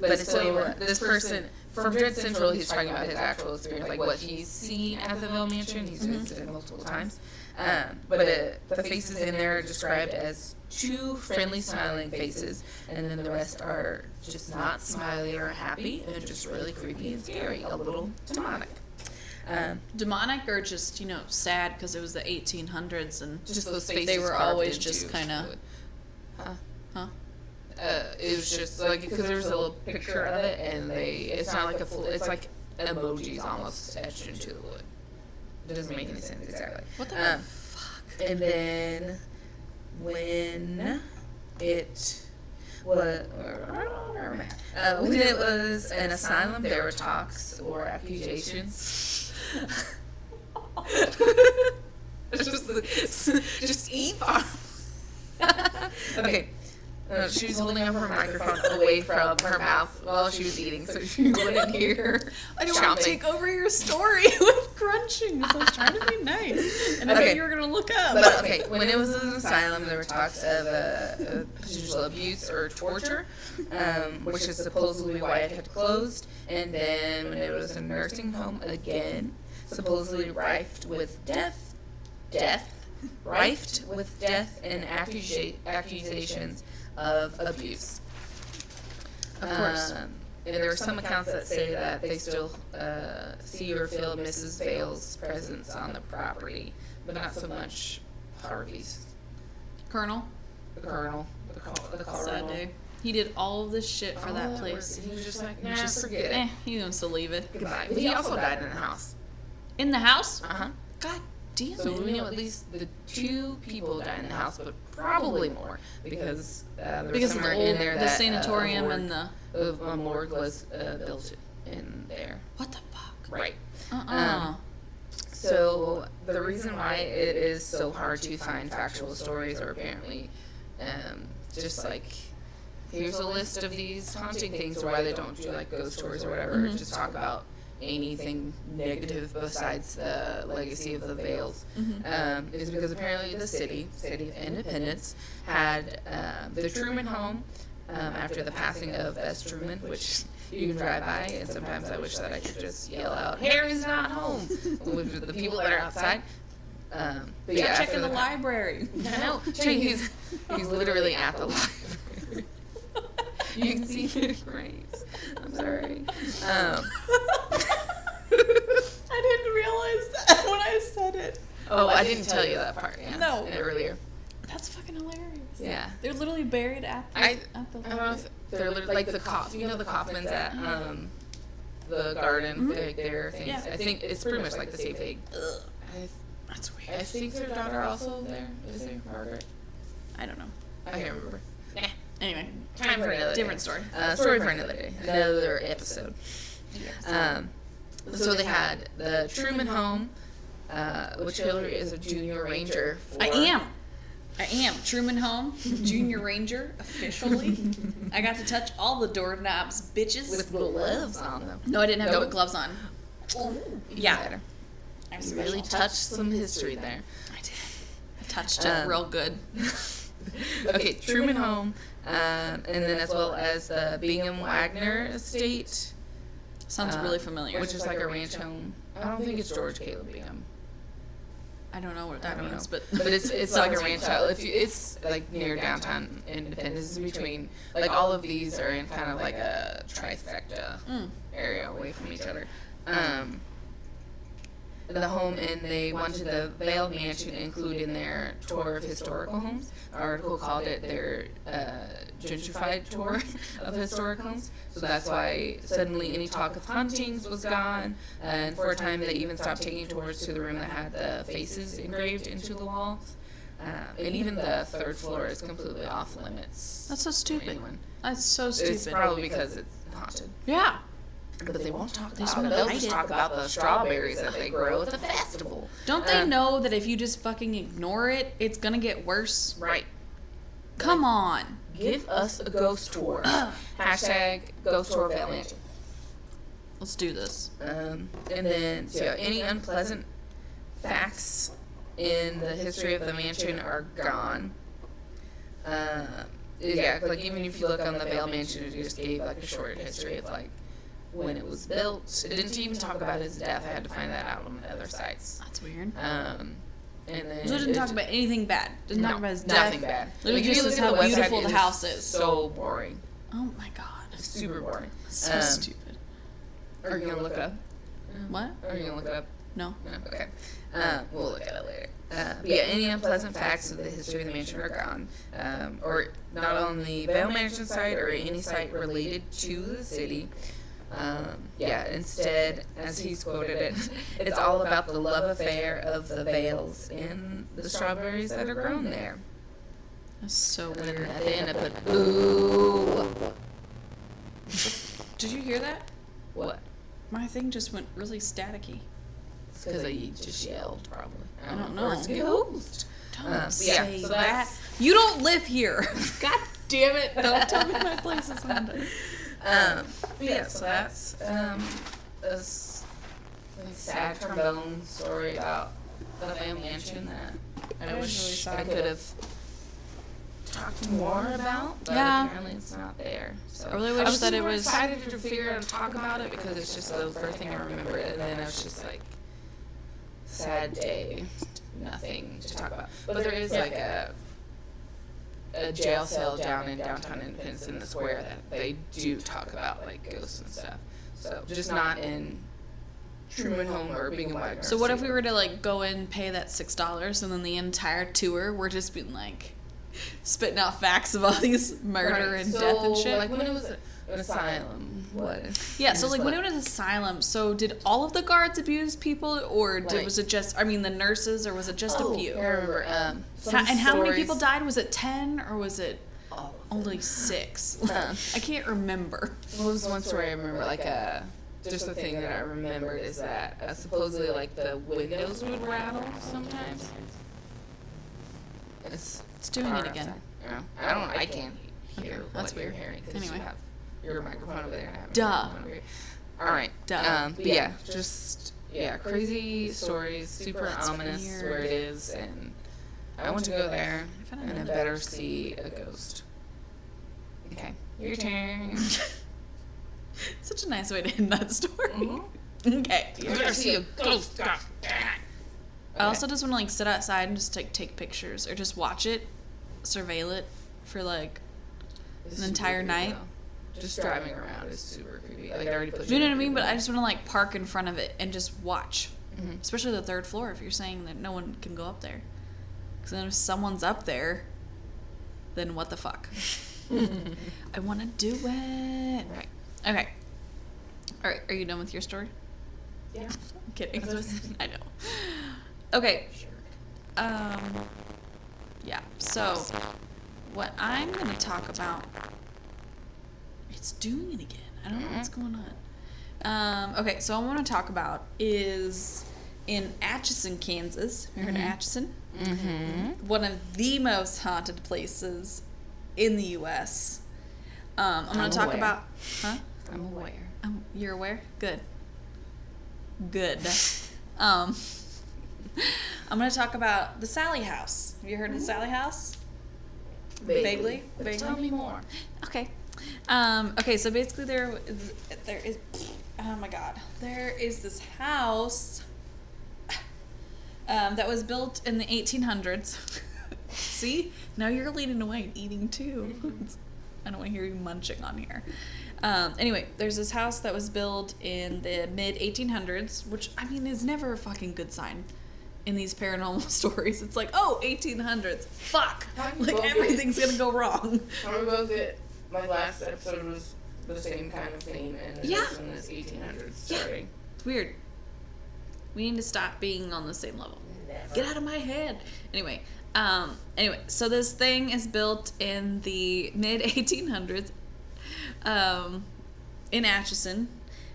but so uh, this person from Dread Central, he's talking about his actual experience, like what he's seen at the Vaile Mansion. He's visited multiple times. Um, but uh, the faces in there are described as two friendly, smiling faces, and then the rest are just not smiley or happy, and just really creepy and scary, a little demonic. Um, Demonic or just you know sad because it was the 1800s and just those faces they were always just kind of. Huh? huh. uh, it was just like because there's a little picture of it, and they it's not like a full. It's like emojis almost etched into the wood. It doesn't make any sense exactly. What the Um, and then when it was uh, when it was an asylum, there were talks or accusations. Just, just eat. okay. Uh, she was holding up her microphone away from her mouth while she was eating, so she wouldn't hear I don't want to take over your story [laughs] with crunching. So I was trying to be nice. And I Okay. thought you were gonna look up. But okay, [laughs] when it was an asylum, there were talks of uh, uh, potential abuse or torture, um, which is supposedly why it had closed. And then when it was a nursing home again, supposedly rife with death, death, rife with death and accusa- accusations of abuse. Of course. Um, and there are some accounts that say that they still uh, see or feel Mrs. Vaile's presence on the property, but not so much Harvey's. Colonel, The colonel. The, col- the sad colonel. dude. He did all of this shit for All that that place. work, He was just like, nah, just- forget it. eh, he wants to leave it. Goodbye. But he also died in the house. In the house? Uh huh. God damn So it. we know at least the two people died in the house, but probably more because uh, there was because the somewhere old, in there the that sanatorium uh, a and morgue, the a morgue was uh, built in there. what the fuck? Right. Uh uh Um, So the reason why it is so hard to find factual stories, or apparently um, just like here's a list of these haunting things, or why they don't do like ghost tours or whatever. Mhm. Just talk about anything negative besides the legacy of the Vailes. Mhm. Um, is because apparently the city, City of Independence, had um, the Truman Home um, after the passing of Bess Truman, which [laughs] you can drive by, and sometimes I wish that I could just yell out, "Harry's not home," [laughs] with the people that are outside. Um, but yeah, check in the the- library. [laughs] I know. Check, he's he's literally at the library. You can see his graves. I'm sorry. Um, I didn't realize that when I said it. oh, I didn't tell you that part. Yeah, No. earlier. That's fucking hilarious. Yeah. They're literally buried at the, I at the I don't know if they're literally like the coff. You know the coffins at um the garden. Mhm. Like their things. Yeah. I think it's pretty much like the same thing. Ugh, that's weird. I think their daughter also there. Is there Margaret? I don't know. I can't remember. Nah. Anyway, Time for another different day. story. Uh, story for another day. Another episode. Um, so they had the Truman Home, uh, which Hillary is a junior ranger. For. I am. I am Truman Home, [laughs] Junior Ranger, officially. I got to touch all the doorknobs, bitches. with gloves on them. no, I didn't have to Nope. put gloves on. Even Yeah. better. I was You really special. touched some history there. I did. I touched it Um, real good. [laughs] okay, Truman Home, um, and then as well as the Bingham Wagner Estate, Sounds uh, really familiar. which is like a ranch home. I don't think it's George Caleb Bingham. I don't know what that means, know, but but it's it's like a ranch house. If you, it's like near downtown Independence, it's between like all of these are in kind of like a trifecta Mm. area away from each other. Um, the home and they wanted the Vaile Mansion included in their tour of historical homes. The article called it their uh, gentrified tour [laughs] of historic homes. So that's why suddenly any talk of hauntings was gone. And for a time, they even stopped taking tours to the room that had the faces engraved into the walls. Um, and even the third floor is completely off limits. That's so stupid. anyone. That's so stupid. It's probably because it's haunted. yeah. But they won't talk They just wanna They'll just talk about the strawberries that they grow at the festival. Don't they Um, know that if you just fucking ignore it, it's gonna get worse? Right. Come on. Give us a ghost tour. [clears throat] Hashtag ghost tour Vaile Mansion. Let's do this. Um, and then, so yeah, any unpleasant facts in the history of the mansion are gone. Um, yeah, like even if you look on the Vaile Mansion, it just gave like a short history of like when it was built. It didn't even talk about his death. I had to find that out on other sites. That's weird. Um, and then So it didn't it talk about anything bad. Didn't talk about his Nothing bad. Literally Like, if just you says look at how the beautiful it the house is. So boring. Oh my god. Super boring. So Um, stupid. Are you gonna look it up? What? Are you gonna look it up? No. No. Okay. Uh, we'll look at it later. Uh, but yeah, any unpleasant facts of the history of the mansion are gone, um, or not on the Vaile Mansion site or any site related to the city. Um, yeah, instead, as he's quoted it, [laughs] it's all about the love affair of the Vailes and the strawberries that are grown there. That's so And weird. at the end, I put, ooh. Did you hear that? What? My thing just went really staticky. It's because I just yelled, probably. I don't Or know. it's a ghost. Don't Uh, say yeah, so that. You don't live here. [laughs] [laughs] God damn it. Don't tell me my place is haunted. Um, but yeah, so that's um, like, sad trombone story about the Vaile Mansion that I wish. I could have talked more about, but Yeah. apparently it's not there. So I really wish was that it was- excited to figure out and talk about it because it's just the first thing I remember, and then I was just like, sad day, nothing to talk about. But there is like a a jail cell down in downtown Independence in the square that they do talk about like ghosts and stuff. So just not in Truman Home or Bingham Wagner. So what if we were to like go in, pay that six dollars, and then the entire tour we're just being like spitting out facts of all these murder Right, and so, death and shit? Like when it was asylum, what? yeah, so Just like when it was asylum, so did all of the guards abuse people, or did, Right. was it just? I mean, the nurses, or was it just Oh, a few? I remember. Um, some How- and how many stories- people died? Was it ten or was it All only six? [laughs] Uh. I can't remember. What was one story I remember? Like a just the thing that I remembered is that uh, supposedly like the windows would rattle sometimes. It's It's doing it again. outside. I don't. I can't hear Okay, what that's you're weird. hearing Anyway. you have your microphone over there and Duh. over. All right. Duh. Um, but yeah, just yeah, crazy stories, super That's ominous weird. where it is, and I want to go there I found and I better see a ghost. Okay, your turn. [laughs] Such a nice way to end that story. Mhm. [laughs] Okay. You better see a ghost. God damn it. I also just want to like sit outside and just like take pictures or just watch it, surveil it for like It's an entire night. though. Just driving around is super creepy. Like I already put. you know what I mean. But I just want to like park in front of it and just watch, Mhm. especially the third floor. If you're saying that no one can go up there, because then if someone's up there, then what the fuck? [laughs] I want to do it. Right. Okay. All right. Are you done with your story? Yeah. I'm kidding. [laughs] I know. Okay. Sure. Um. Yeah. So, what I'm going to talk about. It's doing it again. I don't know what's going on. Um. Okay. So I want to talk about is in Atchison, Kansas. You heard of Atchison? Mm-hmm. One of the most haunted places in the U.S. Um. I'm going to talk aware. about. Huh? I'm aware. Um, you're aware? Good. Good. [laughs] um, I'm going to talk about the Sally House. Have you heard of the Sally House? Vaguely? Vaguely? Tell me more. Okay. Um, okay, so basically there is, there is oh my god. There is this house um, that was built in the 1800s. [laughs] See? Now you're leading away and eating too. [laughs] I don't want to hear you munching on here. Um, anyway, there's this house that was built in the mid 1800s, which I mean is never a fucking good sign in these paranormal [laughs] stories. It's like, oh, 1800s. Fuck. How do you Like everything's gonna go wrong. How both it? My last episode was the same kind of theme, and Yeah. this one is 1800s starting. It's weird. We need to stop being on the same level. Get out of my head. Anyway, um, anyway, so this thing is built in the mid 1800s, um, in Atchison.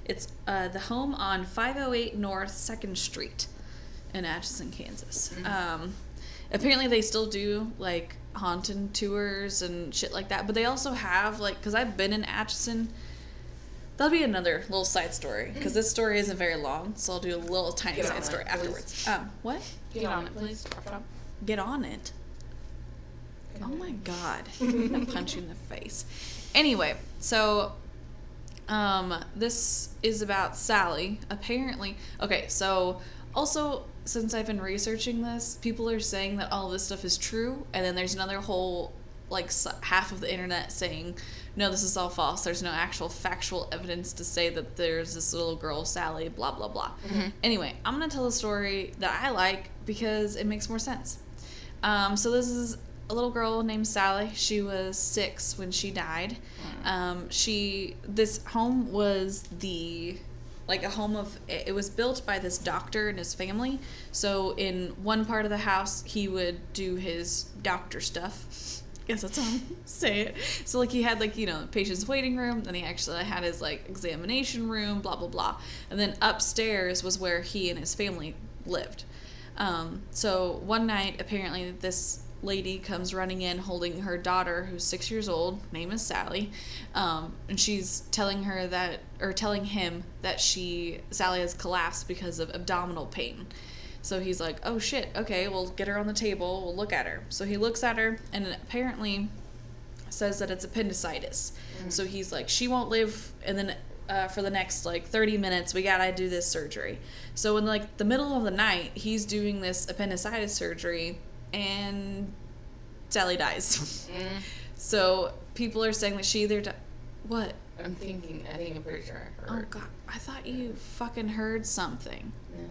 It's uh, the home on 508 North Second Street, in Atchison, Kansas. Um, apparently, they still do like haunted tours and shit like that, but they also have like because I've been in Atchison. That'll be another little side story because this story isn't very long, so I'll do a little tiny Get on side it, story please. afterwards. Um, what? Get on it, please. Drop, drop. Get on it. Oh my god. [laughs] I'm gonna punch you in the face. Anyway, so um this is about Sally. Apparently okay, so also since I've been researching this, people are saying that all this stuff is true, and then there's another whole like half of the internet saying no this is all false. There's no actual factual evidence to say that there's this little girl sally blah blah blah. Anyway i'm gonna tell a story that i like because it makes more sense. Um, so this is a little girl named Sally. She was six when she died. Um, she this home was the like a home of it was built by this doctor and his family. So in one part of the house, he would do his doctor stuff. [laughs] Guess that's how I say it. So like he had like you know patient's waiting room, then he actually had his like examination room, blah blah blah, and then upstairs was where he and his family lived. Um, so one night, apparently, this lady comes running in holding her daughter, who's six years old, name is Sally, um, and she's telling her that, or telling him that she, Sally has collapsed because of abdominal pain. So he's like, oh shit, okay, we'll get her on the table, we'll look at her. So he looks at her, and apparently says that it's appendicitis. So he's like, she won't live, and then uh, for the next like 30 minutes, we gotta do this surgery. So in like the middle of the night, he's doing this appendicitis surgery, and Sally dies. Mm, [laughs] so people are saying that she either di- what? I'm thinking. I think I'm pretty sure I heard. Oh god, I thought you fucking heard something. No.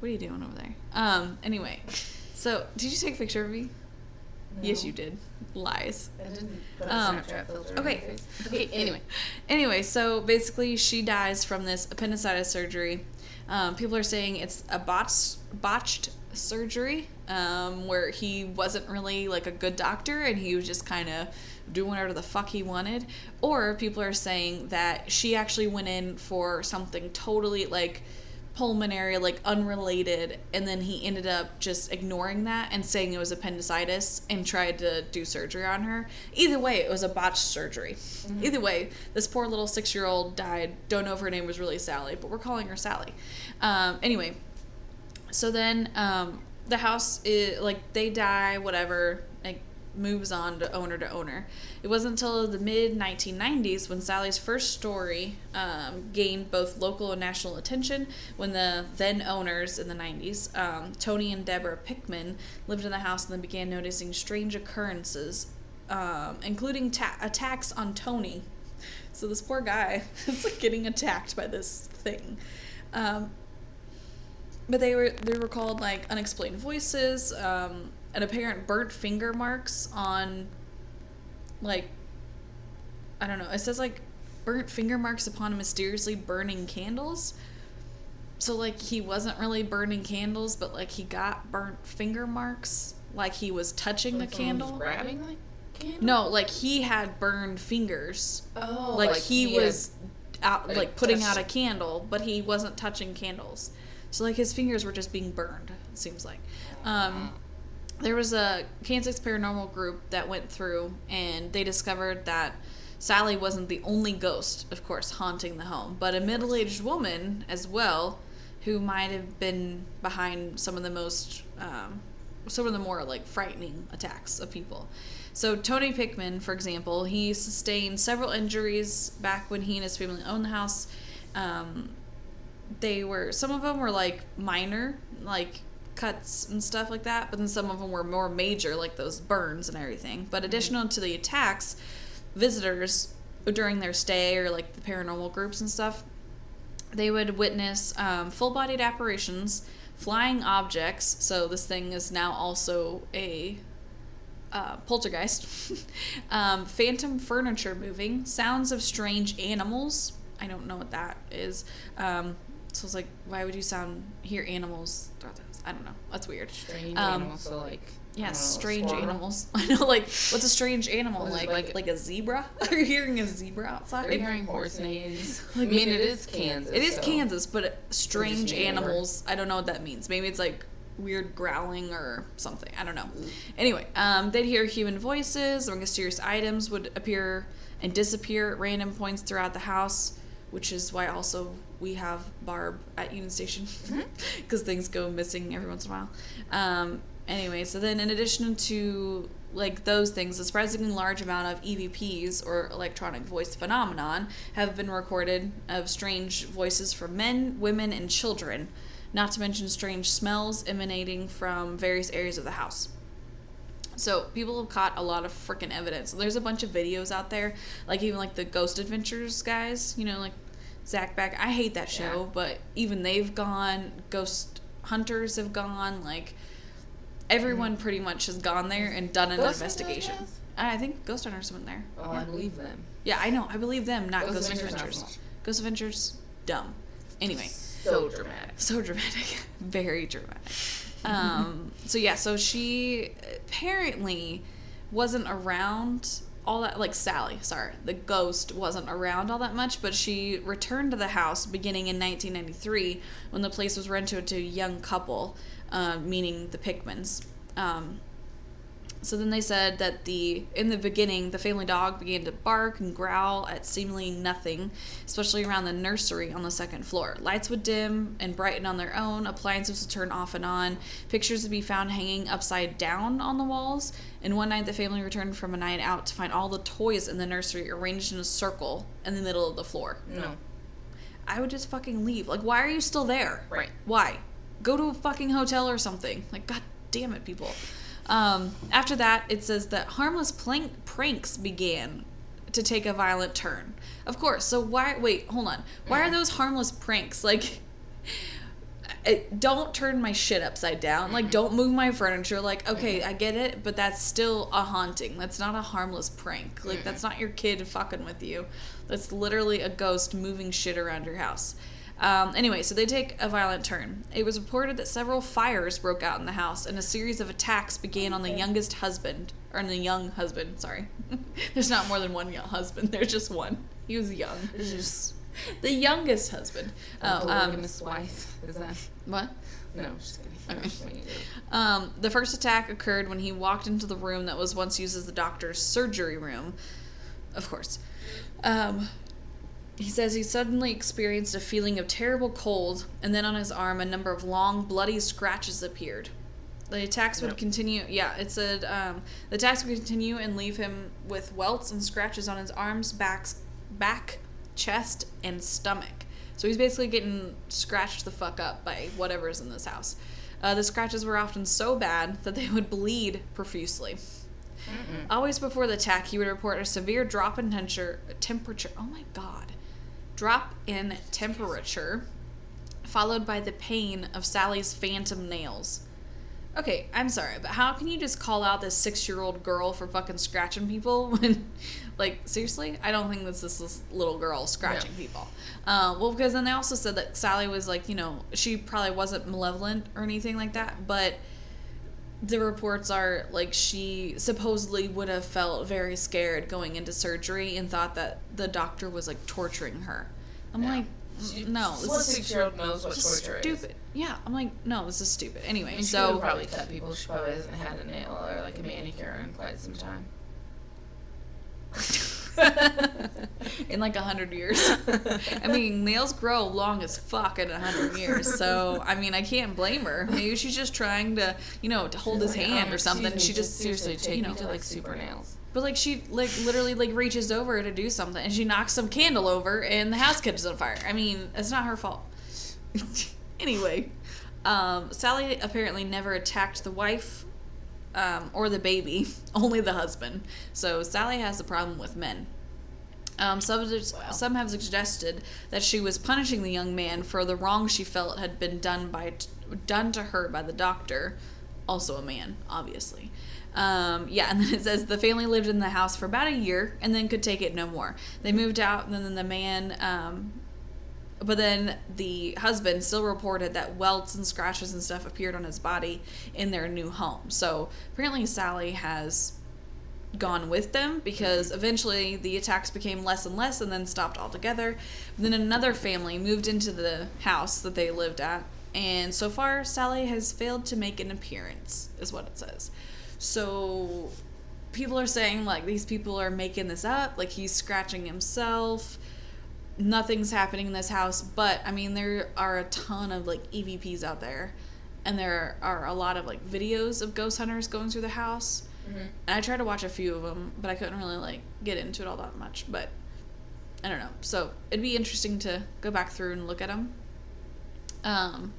What are you doing over there? Um. Anyway, so did you take a picture of me? Yes, you did. Lies. I didn't Um, Snapchat filter on okay. Okay. [laughs] Anyway. Anyway, so basically, she dies from this appendicitis surgery. Um, people are saying it's a botched, botched surgery um, where he wasn't really like a good doctor and he was just kind of doing whatever the fuck he wanted. Or people are saying that she actually went in for something totally like pulmonary, like unrelated, and then he ended up just ignoring that and saying it was appendicitis and tried to do surgery on her. Either way, it was a botched surgery. Mm-hmm. Either way, this poor little six year old died. Don't know if her name was really Sally, but we're calling her Sally. Um, anyway, so then um, the house is like they die, whatever. Like moves on to owner to owner. It wasn't until the mid 1990s when Sally's first story um, gained both local and national attention when the then owners in the 90s, um, Tony and Deborah Pickman, lived in the house and then began noticing strange occurrences, um, including ta- attacks on Tony. So this poor guy [laughs] is like getting attacked by this thing. But they were they were called like unexplained voices um, and apparent burnt finger marks on like I don't know. It says like burnt finger marks upon mysteriously burning candles. So like he wasn't really burning candles, but like he got burnt finger marks, like he was touching like the candle. grabbing like candle? No, like he had burned fingers. Oh, like, like he, he, was out like putting out a candle, but he wasn't touching candles. So like his fingers were just being burned. It seems like. Um, there was a Kansas paranormal group that went through and they discovered that Sally wasn't the only ghost, of course, haunting the home, but a middle aged woman as well who might have been behind some of the most, um, some of the more like frightening attacks of people. So, Tony Pickman, for example, he sustained several injuries back when he and his family owned the house. Um, they were, some of them were like minor, like cuts and stuff like that, but then some of them were more major, like those burns and everything. But additional mm-hmm. to the attacks, visitors during their stay or like the paranormal groups and stuff, they would witness um, full bodied apparitions, flying objects. So this thing is now also a uh, poltergeist, [laughs] um, phantom furniture moving, sounds of strange animals. I don't know what that is. Um, so it's like, why would you sound hear animals? I don't know. That's weird. Strange um, animals. So like. Yeah, strange animals. [laughs] I know, like, what's a strange animal? Like, like, like a zebra? [laughs] Are you hearing a zebra outside? Are you hearing horse neighs? [laughs] Like, I mean, it is Kansas. It is so Kansas, but strange animals. I don't know what that means. Maybe it's like weird growling or something. I don't know. Anyway, um, they'd hear human voices or mysterious items would appear and disappear at random points throughout the house, which is why also we have Barb at Union Station because mm-hmm. [laughs] things go missing every once in a while. Um, anyway, so then in addition to like those things, a surprisingly large amount of EVPs or electronic voice phenomenon have been recorded of strange voices from men, women, and children, not to mention strange smells emanating from various areas of the house. So people have caught a lot of freaking evidence. There's a bunch of videos out there, like even like the Ghost Adventures guys, you know, like Zak Back. I hate that show, yeah. but even they've gone. Ghost Hunters have gone. Like everyone mm. pretty much has gone there and done an Ghost investigation. I think Ghost Hunters went there. Oh, yeah. I believe them. Yeah, I know. I believe them, not Ghost, Ghost Adventures. Adventures. Ghost Adventures, dumb. Anyway. So dramatic. So dramatic. [laughs] Very dramatic. Um, so yeah, so she apparently wasn't around all that like Sally, sorry, the ghost wasn't around all that much, but she returned to the house beginning in 1993 when the place was rented to a young couple, uh, meaning the Pickmans. Um, so then they said that the in the beginning the family dog began to bark and growl at seemingly nothing, especially around the nursery on the second floor. Lights would dim and brighten on their own, appliances would turn off and on, pictures would be found hanging upside down on the walls, and one night the family returned from a night out to find all the toys in the nursery arranged in a circle in the middle of the floor. No. I would just fucking leave. Like why are you still there? Right. Why? Go to a fucking hotel or something. Like god damn it people. Um, after that, it says that harmless plank- pranks began to take a violent turn. Of course. So why? Wait, hold on. Why are those harmless pranks? Like, [laughs] it, don't turn my shit upside down. Like, don't move my furniture. Like, okay, I get it, but that's still a haunting. That's not a harmless prank. Like, that's not your kid fucking with you. That's literally a ghost moving shit around your house. Um, anyway, so they take a violent turn. It was reported that several fires broke out in the house, and a series of attacks began on the youngest husband, or on the young husband. Sorry, [laughs] there's not more than one young husband. There's just one. He was young. Just [laughs] the youngest husband. Oh, um, polygamous wife. Is that? what? No, just kidding. I know what you do. Um, the first attack occurred when he walked into the room that was once used as the doctor's surgery room. Of course. Um, he says he suddenly experienced a feeling of terrible cold, and then on his arm, a number of long, bloody scratches appeared. The attacks would Yep. continue. Yeah, it said um, the attacks would continue and leave him with welts and scratches on his arms, backs, back, chest, and stomach. So he's basically getting scratched the fuck up by whatever's in this house. Uh, the scratches were often so bad that they would bleed profusely. Always before the attack, he would report a severe drop in temperature. Temperature. Oh my god, drop in temperature, followed by the pain of Sally's phantom nails. Okay, I'm sorry, but how can you just call out this six-year-old girl for fucking scratching people [laughs] when, like, seriously? I don't think this is this little girl scratching Yeah. people. Uh, well, because then they also said that Sally was like, you know, she probably wasn't malevolent or anything like that, but the reports are like she supposedly would have felt very scared going into surgery and thought that the doctor was like torturing her. I'm Yeah. like, no, this is six-year-old knows what just torture stupid. Yeah, I'm like, no, this is stupid. Anyway, is? She so so probably cut people. She probably hasn't had a nail or like a manicure in quite some time. [laughs] [laughs] in like a hundred years. I mean, nails grow long as fuck in a hundred [laughs] years. So I mean, I can't blame her. Maybe she's just trying to, you know, to hold his Like, hand um, or something. me, She just seriously take you me know, to like super nails. But like she like literally like reaches over to do something and she knocks some candle over and the house catches on fire. I mean, it's not her fault. [laughs] anyway, um, Sally apparently never attacked the wife um, or the baby, [laughs] only the husband. So Sally has a problem with men. Um, some, Wow. some have suggested that she was punishing the young man for the wrong she felt had been done by done to her by the doctor, also a man, obviously. Um, yeah, and then it says the family lived in the house for about a year and then could take it no more. They moved out, and then the man, um, but then the husband still reported that welts and scratches and stuff appeared on his body in their new home. So apparently, Sally has gone with them because mm-hmm. eventually the attacks became less and less and then stopped altogether. Then another family moved into the house that they lived at, and so far Sally has failed to make an appearance, is what it says. So people are saying like these people are making this up, like he's scratching himself. Nothing's happening in this house, but I mean there are a ton of like EVPs out there, and there are a lot of like videos of ghost hunters going through the house. And I tried to watch a few of them, but I couldn't really like get into it all that much. But I don't know. So it'd be interesting to go back through and look at them. Um,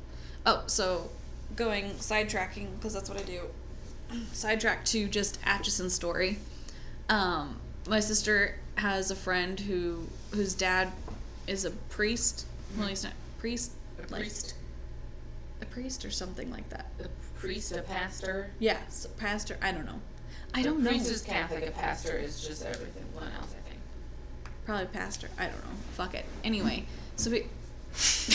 oh, so going sidetracking because that's what I do. [clears throat] Sidetrack to just Atchison's story. Um, my sister has a friend who whose dad is a priest. Well, he's not priest. A like- priest, a priest or something like that. a priest, a pastor. Yeah, so pastor. I don't know. I don't know. priest is Catholic. A pastor is just everything. One else, I think. Probably pastor. I don't know. Fuck it. Anyway, so we [laughs]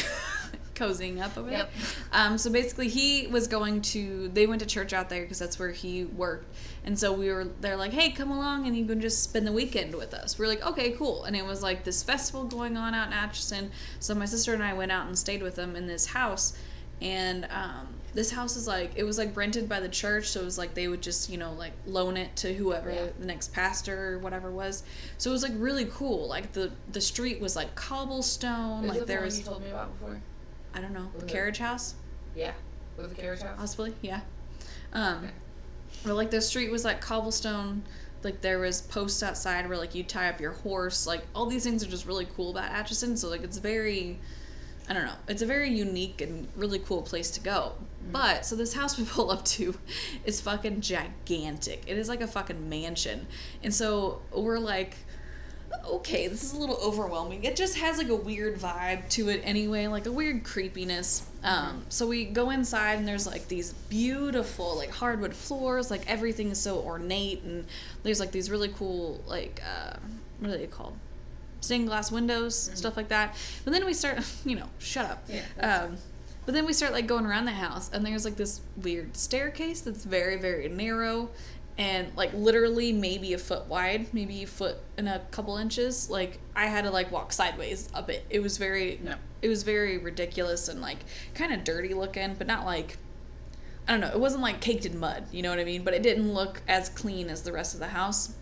cozying up over Yep. there. Um, so basically, he was going to. They went to church out there because that's where he worked, and so we were. They're like, "Hey, come along, and you can just spend the weekend with us." We're like, "Okay, cool." And it was like this festival going on out in Atchison. So my sister and I went out and stayed with them in this house, and um, this house is like it was like rented by the church, so it was like they would just you know like loan it to whoever Yeah. the next pastor or whatever was. So it was like really cool. Like the the street was like cobblestone. Is like the there was you told me about before? I don't know the carriage house Yeah, with the carriage house. possibly yeah. Um, Okay. but like the street was like cobblestone. Like there was posts outside where like you tie up your horse. Like all these things are just really cool about Atchison. So like it's very, I don't know, it's a very unique and really cool place to go. But so this house [laughs] we pull up to is fucking gigantic. It is like a fucking mansion. And so we're like, okay, this is a little overwhelming. It just has like a weird vibe to it anyway, like a weird creepiness. Um, so we go inside and there's like these beautiful like hardwood floors, like everything is so ornate and there's like these really cool like uh, what are they called? Stained glass windows, stuff like that. But then we start, [laughs] you know, shut up. Yeah, Um, but then we start like going around the house and there's like this weird staircase that's very very narrow and like literally maybe a foot wide, maybe a foot and a couple inches. Like I had to like walk sideways a bit. It was very No. it was very ridiculous and like kind of dirty looking, but not like I don't know. It wasn't like caked in mud, you know what I mean? But it didn't look as clean as the rest of the house.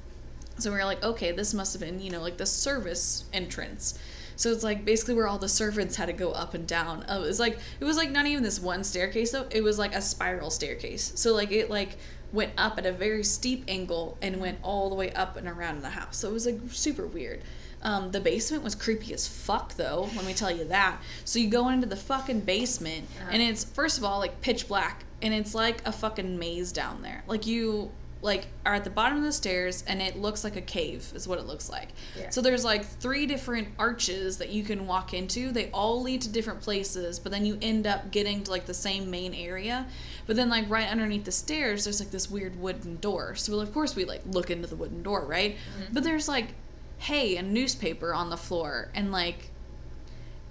So we were like, okay, this must have been, you know, like the service entrance. So it's like basically where all the servants had to go up and down. Uh, it was like it was like not even this one staircase though. It was like a spiral staircase. So like it like went up at a very steep angle and went all the way up and around the house. So it was like super weird. Um, the basement was creepy as fuck though. Let me tell you that. So you go into the fucking basement and it's first of all like pitch black and it's like a fucking maze down there. Like you like are at the bottom of the stairs and it looks like a cave is what it looks like. Yeah. So there's like three different arches that you can walk into. They all lead to different places, but then you end up getting to like the same main area. But then like right underneath the stairs there's like this weird wooden door. So of course we like look into the wooden door, right? Mm-hmm. But there's like hay and newspaper on the floor and like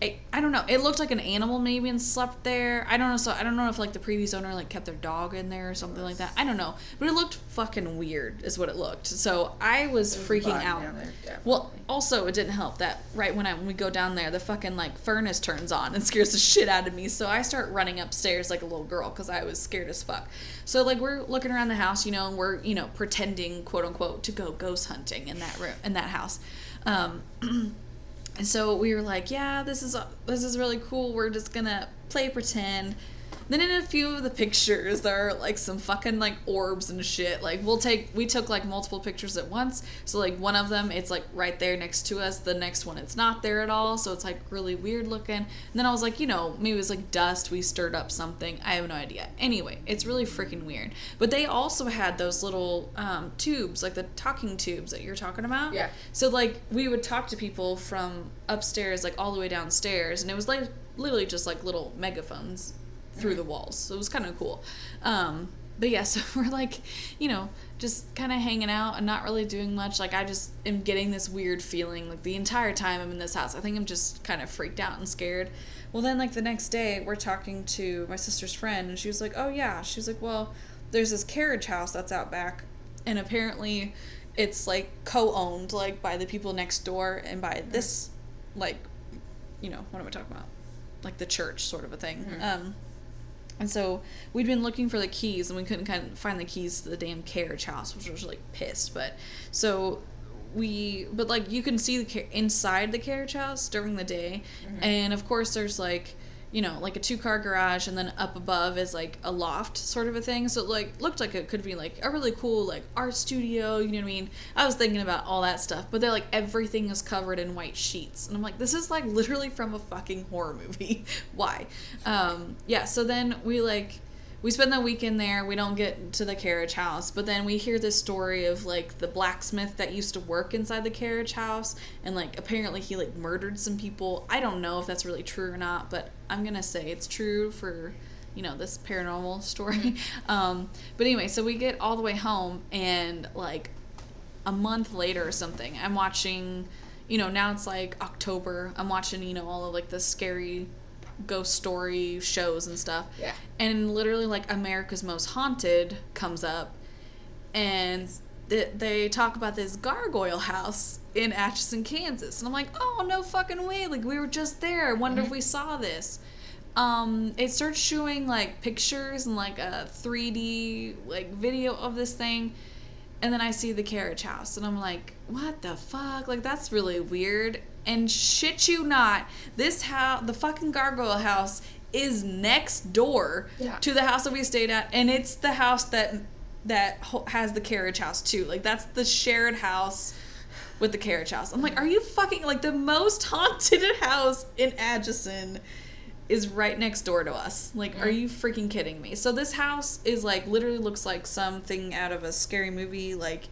I, I don't know. It looked like an animal maybe and slept there. I don't know. So I don't know if like the previous owner like kept their dog in there or something like that. I don't know. But it looked fucking weird, is what it looked. So I was a freaking out. there. Well, also it didn't help that right when I when we go down there, the fucking like furnace turns on and [laughs] scares the shit out of me. So I start running upstairs like a little girl because I was scared as fuck. So like we're looking around the house, you know, and we're you know pretending quote unquote to go ghost hunting in that room in that house. Um, [clears throat] and so we were like, yeah, this is this is really cool. We're just gonna play pretend. Then in a few of the pictures, there are like some fucking like orbs and shit. Like we'll take, we took like multiple pictures at once. So like one of them, it's like right there next to us. The next one, it's not there at all. So it's like really weird looking. And then I was like, you know, maybe it was like dust. We stirred up something. I have no idea. Anyway, it's really freaking weird. But they also had those little um, tubes, like the talking tubes that you're talking about. Yeah. So like we would talk to people from upstairs, like all the way downstairs, and it was like literally just like little megaphones through the walls. So it was kind of cool. Um, but yeah, [laughs] so we're like, you know, just kind of hanging out and not really doing much. Like I just am getting this weird feeling like the entire time I'm in this house. I think I'm just kind of freaked out and scared. Well, then like the next day we're talking to my sister's friend and she was like, "Oh yeah." She was like, "Well, there's this carriage house that's out back and apparently it's like co-owned like by the people next door and by this like you know, what am I talking about? Like the church sort of a thing. Um and so we'd been looking for the keys and we couldn't kind of find the keys to the damn carriage house, which was like pissed. But so we, but like you can see the ca- inside the carriage house during the day, mm-hmm. and of course there's like you know like a two car garage and then up above is like a loft sort of a thing. So it like looked like it could be like a really cool like art studio. You know what I mean? I was thinking about all that stuff, but they're like everything is covered in white sheets, and I'm like this is like literally from a fucking horror movie. [laughs] Why? Um, yeah. So then we like we spend the weekend there. We don't get to the carriage house, but then we hear this story of like the blacksmith that used to work inside the carriage house, and like apparently he like murdered some people. I don't know if that's really true or not, but I'm gonna say it's true for you know this paranormal [laughs] story. [laughs] um, but anyway, so we get all the way home, and like a month later or something, I'm watching. You know, now it's like October. I'm watching, you know, all of like the scary ghost story shows and stuff. Yeah. And literally, like America's Most Haunted comes up, and th- they talk about this gargoyle house in Atchison, Kansas, and I'm like, oh no fucking way! Like we were just there. I wonder if we saw this. Um, it starts showing like pictures and like a 3D like video of this thing, and then I see the carriage house, and I'm like, what the fuck? Like that's really weird. And shit you not, this house, the fucking gargoyle house, is next door Yeah. to the house that we stayed at, and it's the house that that has the carriage house too. Like that's the shared house with the carriage house. I'm like, are you fucking like the most [laughs] haunted house in Atchison? is right next door to us. Like, are mm-hmm. you freaking kidding me? So this house is like literally looks like something out of a scary movie, like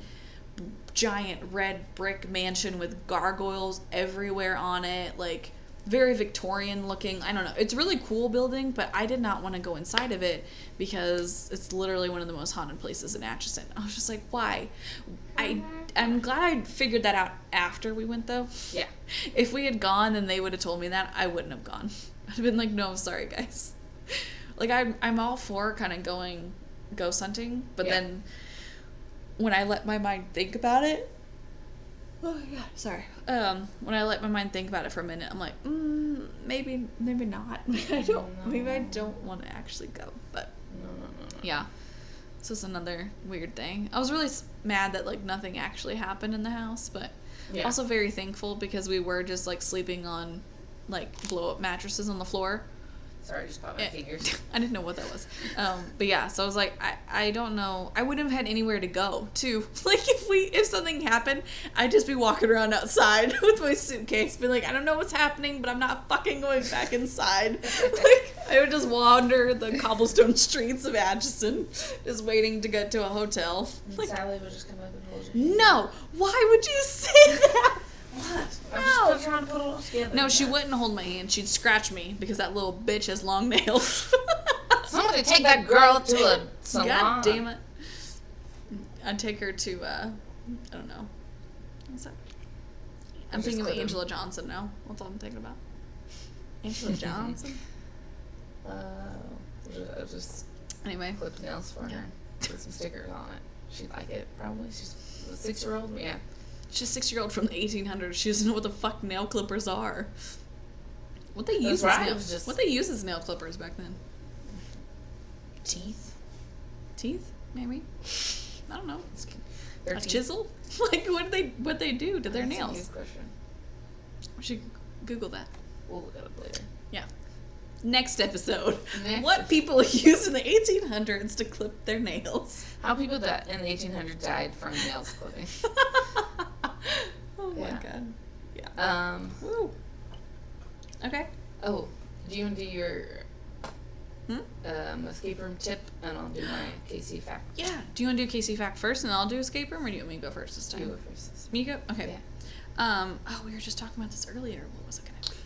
giant red brick mansion with gargoyles everywhere on it, like very Victorian looking. I don't know. It's a really cool building, but I did not want to go inside of it because it's literally one of the most haunted places in Atchison. I was just like, why? I I'm glad I figured that out after we went though. Yeah. [laughs] If we had gone and they would have told me that, I wouldn't have gone. [laughs] I'd have been like, no, I'm sorry, guys. [laughs] Like I'm, I'm all for kind of going ghost hunting, but Yeah. then when I let my mind think about it. Oh yeah, sorry. Um, when I let my mind think about it for a minute, I'm like, mm, maybe, maybe not. [laughs] I don't. Maybe I don't want to actually go. But No, no, no, no. yeah, this was another weird thing. I was really mad that like nothing actually happened in the house, but Yeah. also very thankful because we were just like sleeping on like blow up mattresses on the floor. Sorry, I just popped my Yeah. fingers. [laughs] I didn't know what that was. Um, but yeah, so I was like, I, I don't know. I wouldn't have had anywhere to go too. [laughs] Like if we if something happened, I'd just be walking around outside [laughs] with my suitcase, being like, I don't know what's happening, but I'm not fucking going back inside. like I would just wander the cobblestone streets of Atchison, just waiting to get to a hotel. And Like, Sallie would just come up and hold you. no, why would you say that? What? I'm No. just trying to put it all together. No, she wouldn't hold my hand. She'd scratch me because that little bitch has long nails. [laughs] Somebody take that girl to a salon. God damn it. I'd take her to, uh, I don't know. What's that? I'm Just thinking of clip him. Angela Johnson now. That's all I'm thinking about. [laughs] Angela Johnson? Uh, I just Anyway. clipped nails for her. Put some stickers on it. She'd like it, probably. She's a six year old. Yeah. She's a six year old from the 1800s. She doesn't know what the fuck nail clippers are. What they use right, nail, just- what they use as nail clippers back then? Teeth. Teeth, maybe. I don't know. Their a teeth. chisel? [laughs] like what do they what they do to their That's nails? question. We should Google that. We'll look at it up later. Yeah. Next episode. Next what episode. people [laughs] used in the 1800s to clip their nails. How people that in the 1800s died from nails clipping. [laughs] [laughs] oh my Yeah. god. Yeah. Um. Woo. Okay. Oh, do you want to do your Hmm? um, escape room tip, and I'll do my KC fact. Yeah. Do you want to do KC fact first, and then I'll do escape room, or do you want me to go first this time? You go first. Me go. Okay. Yeah. Um. Oh, we were just talking about this earlier. What was it gonna be?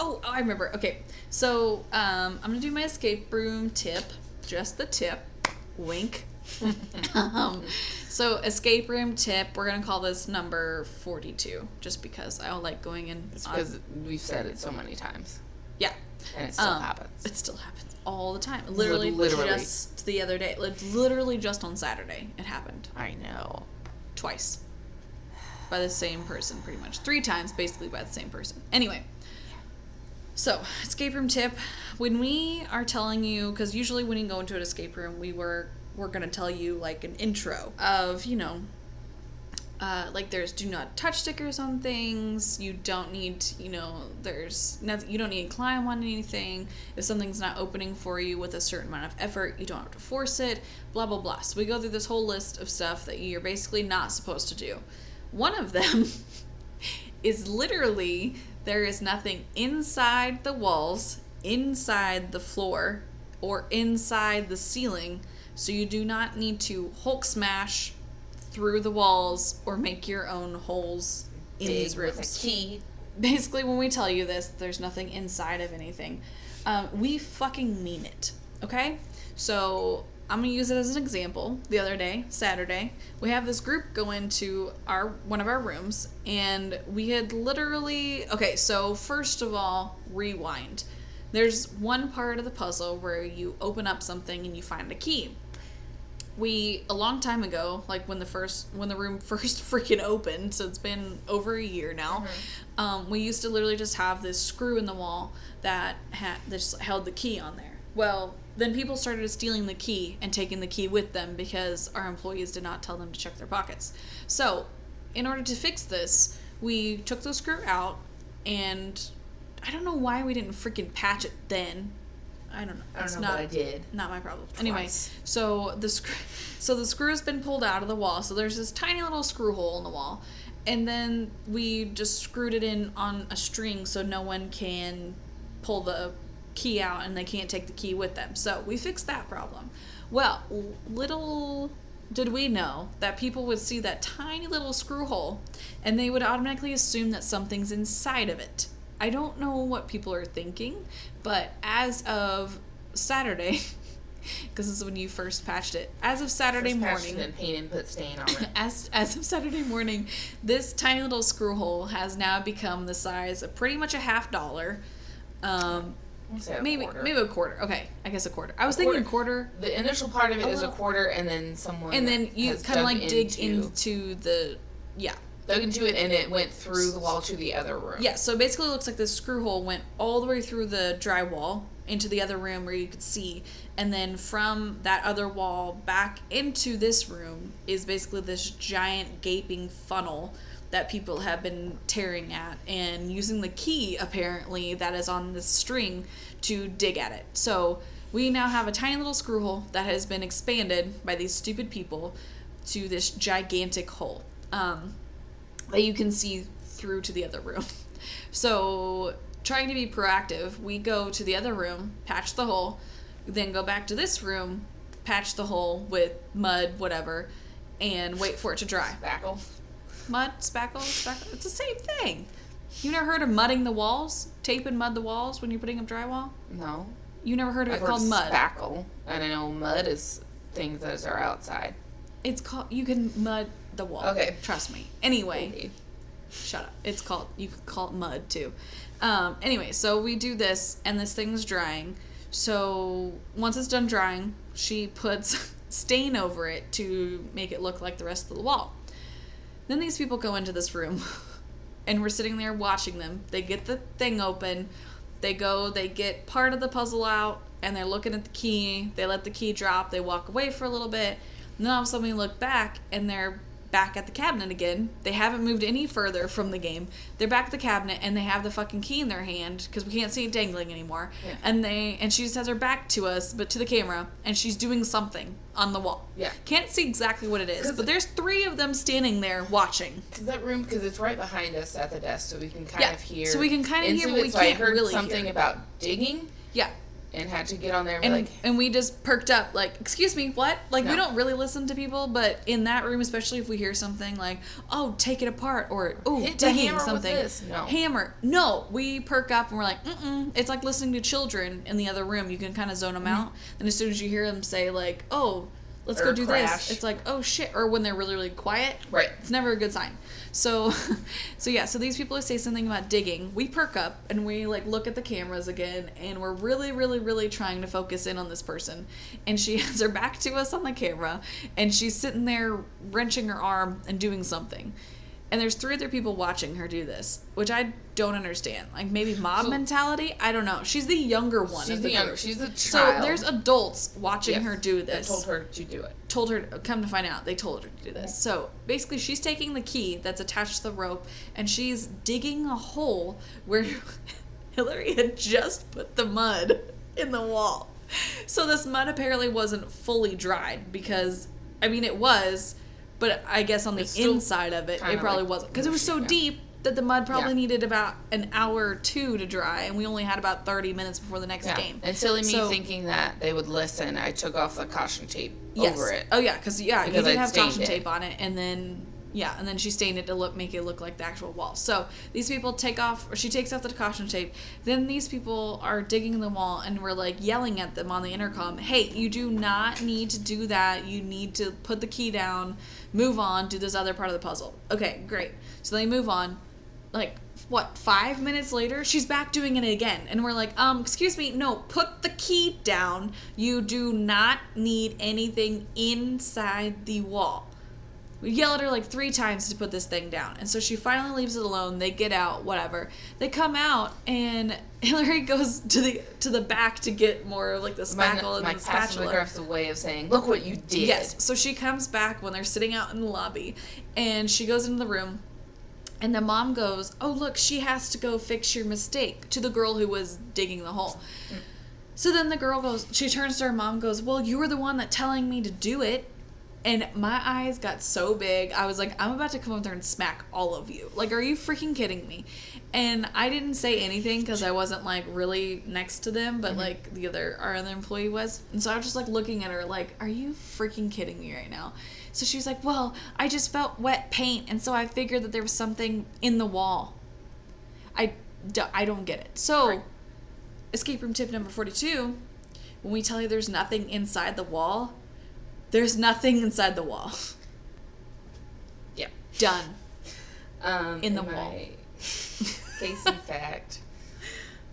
Oh, oh, I remember. Okay. So, um, I'm gonna do my escape room tip. Just the tip. Wink. [laughs] um, so escape room tip. We're gonna call this number 42, just because I don't like going in. It's because we've said it so many times, yeah. and it still Um, happens. It still happens all the time. Literally, literally. just the other day. Like, literally just on Saturday, it happened I know. twice by the same person, pretty much three times, basically by the same person. Anyway, so escape room tip: when we are telling you, because usually when you go into an escape room, we were we're gonna tell you like an intro of you know uh, like there's do not touch stickers on things you don't need you know there's nothing you don't need to climb on anything if something's not opening for you with a certain amount of effort you don't have to force it blah blah blah. So we go through this whole list of stuff that you're basically not supposed to do. One of them [laughs] is literally there is nothing inside the walls inside the floor or inside the ceiling so you do not need to hulk smash through the walls or make your own holes in these rooms. key. Basically, when we tell you this, there's nothing inside of anything. Um, we fucking mean it. Okay? So I'm gonna use it as an example. The other day, Saturday, we have this group go into our one of our rooms, and we had literally okay. So first of all, rewind. There's one part of the puzzle where you open up something and you find a key we a long time ago like when the first when the room [laughs] first freaking opened so it's been over a year now um, we used to literally just have this screw in the wall that had just held the key on there. Well then people started stealing the key and taking the key with them because our employees did not tell them to check their pockets. So in order to fix this we took the screw out and i don't know why we didn't freaking patch it then i don't know I don't It's know, not but I did. not my problem. Anyway, so the screw, so the screw's been pulled out of the wall. So there's this tiny little screw hole in the wall, and then we just screwed it in on a string so no one can pull the key out and they can't take the key with them. So we fixed that problem. Well, little did we know that people would see that tiny little screw hole and they would automatically assume that something's inside of it. I don't know what people are thinking, but as of Saturday, [laughs] because this is when you first patched it, as of Saturday First morning, and paint and put stain on it. [laughs] as as of Saturday morning, this tiny little screw hole has now become the size of pretty much a half dollar. Um, maybe quarter. maybe a quarter. Okay, I guess a quarter. I was A thinking quarter, The initial part of it A is a quarter, and then someone and then you kind of like dig into the yeah dug into it, and it went through the wall to the other room. yeah. So basically, it looks like this screw hole went all the way through the drywall into the other room where you could see, and then from that other wall back into this room is basically this giant gaping funnel that people have been tearing at and using the key apparently that is on this string to dig at it. So we now have a tiny little screw hole that has been expanded by these stupid people to this gigantic hole um, that you can see through to the other room. [laughs] So trying to be proactive, we go to the other room, patch the hole, then go back to this room, patch the hole with mud, whatever, and wait for it to dry Spackle. mud, spackle, spackle. It's the same thing. You never heard of mudding the walls? Tape and mud the walls when you're putting up drywall? No. You never heard of I've it heard called mud? spackle. And I know mud is things that are outside. It's called. You can mud the wall. Okay. Trust me. Anyway, shut up. It's called. You could call it mud too. Um. Anyway, so we do this, and this thing's drying. So once it's done drying, she puts [laughs] stain over it to make it look like the rest of the wall. Then these people go into this room, [laughs] and we're sitting there watching them. They get the thing open. They go, they get part of the puzzle out, and they're looking at the key. They let the key drop. They walk away for a little bit. And then all of a sudden we look back, and they're back at the cabinet again. They haven't moved any further from the game. They're back at the cabinet, and they have the fucking key in their hand because we can't see it dangling anymore. Yeah. And they and she just has her back to us, but to the camera, and she's doing something on the wall. Yeah. Can't see exactly what it is, but there's three of them standing there watching. Cause that room, because it's right behind us at the desk, so we can kind Yeah, of hear. so we can kinda hear, into but it. we so can't I heard really something hear. about digging, Yeah. And had to get on there and, And, like, and we just perked up, like, excuse me, what? Like, we don't really listen to people, but in that room, especially if we hear something like, oh, take it apart, or, oh, Hit the digging with something. No. Hammer. No, we perk up and we're like, mm-mm. It's like listening to children in the other room. You can kind of zone them mm-hmm. out. And as soon as you hear them say, like, oh, let's Or go do crash. this, it's like, oh, shit. Or when they're really, really quiet. Right. It's never a good sign. So, [laughs] so yeah. So these people say something about digging. We perk up and we like look at the cameras again, and we're really, really, really trying to focus in on this person. And she [laughs] has her back to us on the camera, and she's sitting there wrenching her arm and doing something. And there's three other people watching her do this, which I don't understand. Like maybe mob So- mentality. I don't know. She's the younger one. she's the the younger, she's the So there's adults watching Yes, her do this told her to do it. told her come to find out they told her to do this so basically she's taking the key that's attached to the rope and she's digging a hole where [laughs] hillary had just put the mud in the wall so this mud apparently wasn't fully dried because i mean it was but i guess on the inside of it it probably like wasn't because it was so yeah. deep that the mud probably Yeah. needed about an hour or two to dry and we only had about 30 minutes before the next Yeah. game And silly me So- thinking that they would listen, I took off the caution tape over it. Oh yeah, because yeah, Because you did I'd have caution it. tape on it, and then yeah, and then she stained it to look make it look like the actual wall. So these people take off, or she takes off the caution tape. Then these people are digging the wall, and we're like yelling at them on the intercom, "Hey, you do not need to do that. You need to put the key down, move on, do this other part of the puzzle." Okay, great. So they move on. Like what? Five minutes later, she's back doing it again, and we're like, um, excuse me, no, put the key down. You do not need anything inside the wall. We yell at her like three times to put this thing down. And so she finally leaves it alone. They get out, whatever. They come out and [laughs] Hillary goes to the to the back to get more of like the My, spackle and my the spatula. aggresses a way of saying, look what you did. Yes. So she comes back when they're sitting out in the lobby and she goes into the room and the mom goes, "Oh, look, she has to go fix your mistake" to the girl who was digging the hole. Mm. So then the girl goes, she turns to her mom goes, "Well, you were the one that telling me to do it." And my eyes got so big. I was like, I'm about to come up there and smack all of you. Like, are you freaking kidding me? And I didn't say anything because I wasn't like really next to them, but mm-hmm. like the other our other employee was. And so I was just like looking at her like, are you freaking kidding me right now? So she's like, well, I just felt wet paint, and so I figured that there was something in the wall. I, d- I don't get it. So, Right. escape room tip number 42 when we tell you there's nothing inside the wall, there's nothing inside the wall. Yeah. Done. Um, In the and wall. [laughs] Case in fact,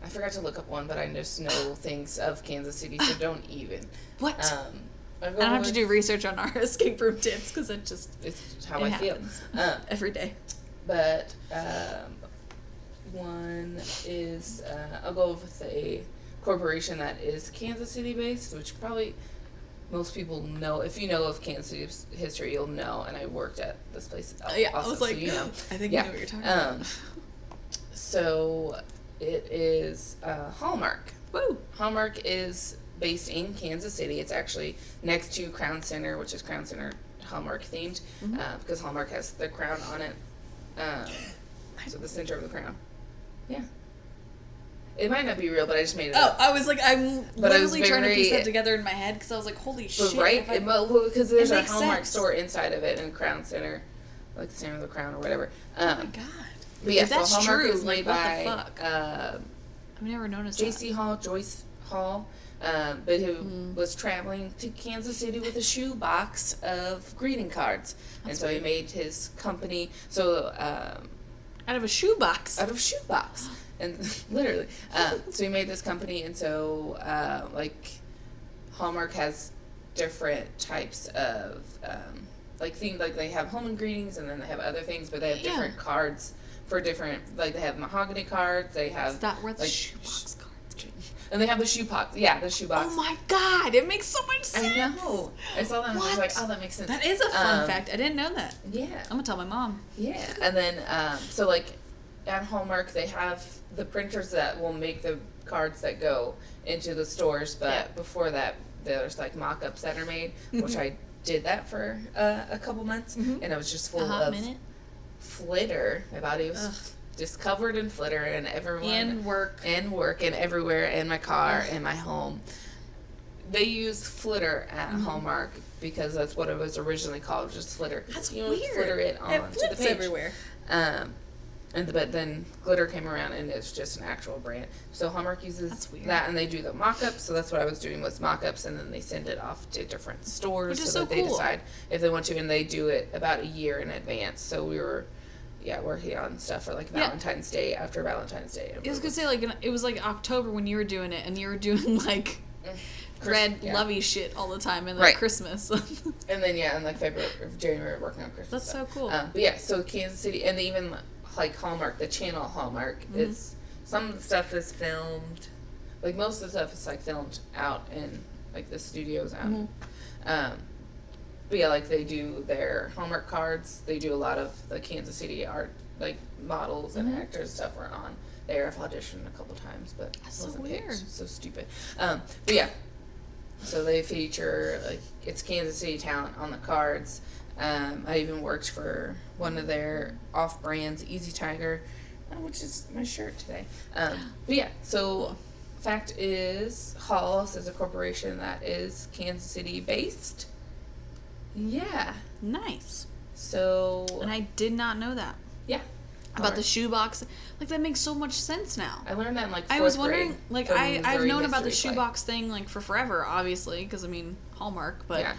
I forgot to look up one, but I just know things of Kansas City, so [laughs] don't even. What? Um, I don't have to do research on our [laughs] escape room tips because it just It's how it I happens feel. Um, every day. but um, one is uh, I'll go with a corporation that is Kansas City based, which probably most people know. If you know of Kansas City's history, you'll know. And I worked at this place. al- Oh, yeah, I was so like, you know. [laughs] I think Yeah. I know what you're talking Um, about. So it is uh, Hallmark. Woo! Hallmark is based in Kansas City. It's actually next to Crown Center, which is Crown Center Hallmark themed, Mhm. uh, because Hallmark has the crown on it. Um, [gasps] so the center of the crown. Yeah. It might not be real, but I just made it up. Oh, up. I was like, I'm But literally trying to piece that together in my head because I was like, holy shit! right, I- it, well, because there's a Hallmark sense. store inside of it in Crown Center, like the center of the crown or whatever. oh my Um, god! but yeah, If that's so Hallmark true, is like, made what the by fuck? uh, I've never noticed J.C. Hall, Joyce Hall, um, but who Mm. was traveling to Kansas City with a shoebox of greeting cards, and That's so he made his company so um. Out of a shoebox. out of a shoebox, [gasps] and [laughs] literally, um, so we made this company, and so uh, like Hallmark has different types of um, like themed, like they have home and greetings, and then they have other things, but they have Yeah. different cards for different like they have mahogany cards, they have Is that where the like, shoebox cards? and they have the shoebox. Yeah, the shoebox. Oh my god! It makes so much sense. I know. I saw that and I was What? like, oh, that makes sense. That is a fun Um, fact. I didn't know that. Yeah, I'm gonna tell my mom. yeah. And then, um, so like at Hallmark, they have the printers that will make the cards that go into the stores, but Yeah. before that, there's like mock ups that are made, which I did that for uh, a couple months, Mhm. and it was just full of minute. flitter. My body was Ugh. just covered in flitter, and everyone And work. and work and everywhere in my car and my home. They use flitter at Mm-hmm. Hallmark because that's what it was originally called, just flitter. That's you weird. Flitter it on it to the page. everywhere. Um, and but then glitter came around and it's just an actual brand. So Hallmark uses that and they do the mock-ups. So that's what I was doing was mock-ups and then they send it off to different stores so, so that they decide if they want to and they do it about a year in advance. So we were yeah, working on stuff for like Yeah. Valentine's Day after Valentine's Day. I was gonna say like it was like October when you were doing it, and you were doing [laughs] like Chris- red yeah. lovey shit all the time, and then Right. Christmas. [laughs] And then yeah, in like February, January, working on Christmas. That's so cool. Um, but yeah, so Kansas City, and they even like Hallmark, the channel Hallmark, Mm-hmm. it's some of the stuff is filmed, like most of the stuff is like filmed out in like the studios out. Mhm. Um, but yeah, like they do their Hallmark cards. They do a lot of the Kansas City art, like models and Mhm. actors stuff were on there. I've auditioned a couple times, but That's so wasn't weird. picked. So stupid. Um, but yeah, so they feature like it's Kansas City talent on the cards. Um, I even worked for one of their off brands, Easy Tiger, uh, which is my shirt today. Um, but yeah, so fact is, Halls is a corporation that is Kansas City based. Yeah. nice. So And I did not know that yeah. about the shoebox. Like that makes so much sense now. I learned that in like I was fourth grade wondering, like I I've known about the play. shoebox thing like for forever, obviously, because I mean Hallmark, but Yeah.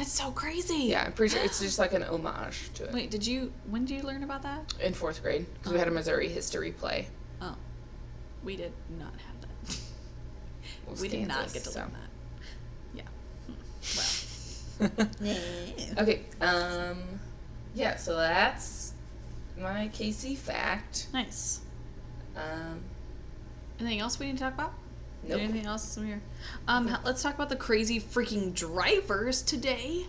That's so crazy. Yeah, I'm pretty sure it's just like an homage to it. Wait, did you? When did you learn about that? In fourth grade, because we had a Missouri history play. Oh, we did not have that. [laughs] It was we did not get to so. learn that. Yeah. Hmm. Well. [laughs] okay. Um. Yeah. So that's my KC fact. Nice. Um. Anything else we need to talk about? Nope. Anything else from here? Um, let's talk about the crazy freaking drivers today.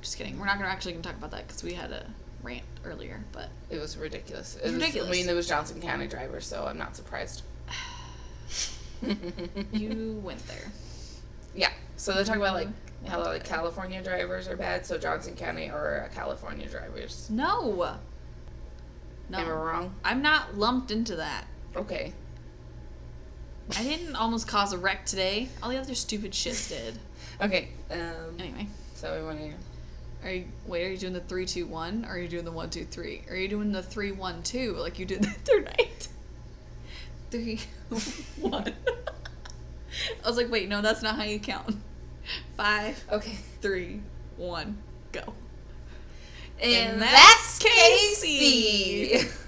Just kidding. We're not gonna actually gonna talk about that because we had a rant earlier. But It was ridiculous. It was was, ridiculous. I mean, it was Johnson County driver, so I'm not surprised. [sighs] you went there. yeah. So they talk about like Mhm. how like California drivers are bad. So Johnson County are California drivers. No. Am I No. wrong? I'm not lumped into that. Okay. I didn't almost cause a wreck today. All the other stupid shits did. Okay. Um. Anyway. So we want to. Are you wait? Are you doing the three, two, one? Or are you doing the one, two, three? Are you doing the three, one, two like you did the other night? [laughs] Three, [laughs] one. I was like, wait, no, that's not how you count. Five, Okay. three, one, go. And, that's that's KC. [laughs]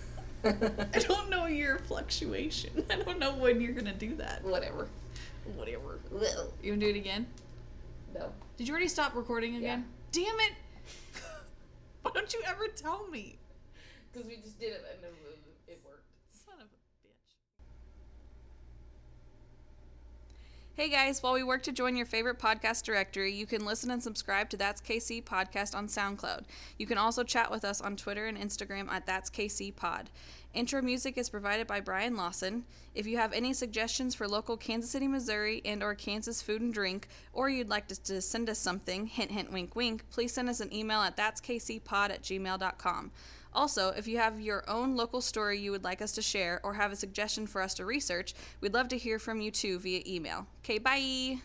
[laughs] I don't know your fluctuation. I don't know when you're gonna do that. Whatever. Whatever. Well, You wanna do it again? no. Did you already stop recording again? Damn it! [laughs] Why don't you ever tell me? Because we just did it and it, it worked. Son of a bitch. Hey guys, while we work to join your favorite podcast directory, you can listen and subscribe to That's KC Podcast on SoundCloud. You can also chat with us on Twitter and Instagram at That's KC Pod. Intro music is provided by Brian Lawson. If you have any suggestions for local Kansas City, Missouri, and or Kansas food and drink, or you'd like to, to send us something, hint, hint, wink, wink, please send us an email at thatskcpod at gmail.com. Also, if you have your own local story you would like us to share or have a suggestion for us to research, we'd love to hear from you too via email. Okay, bye!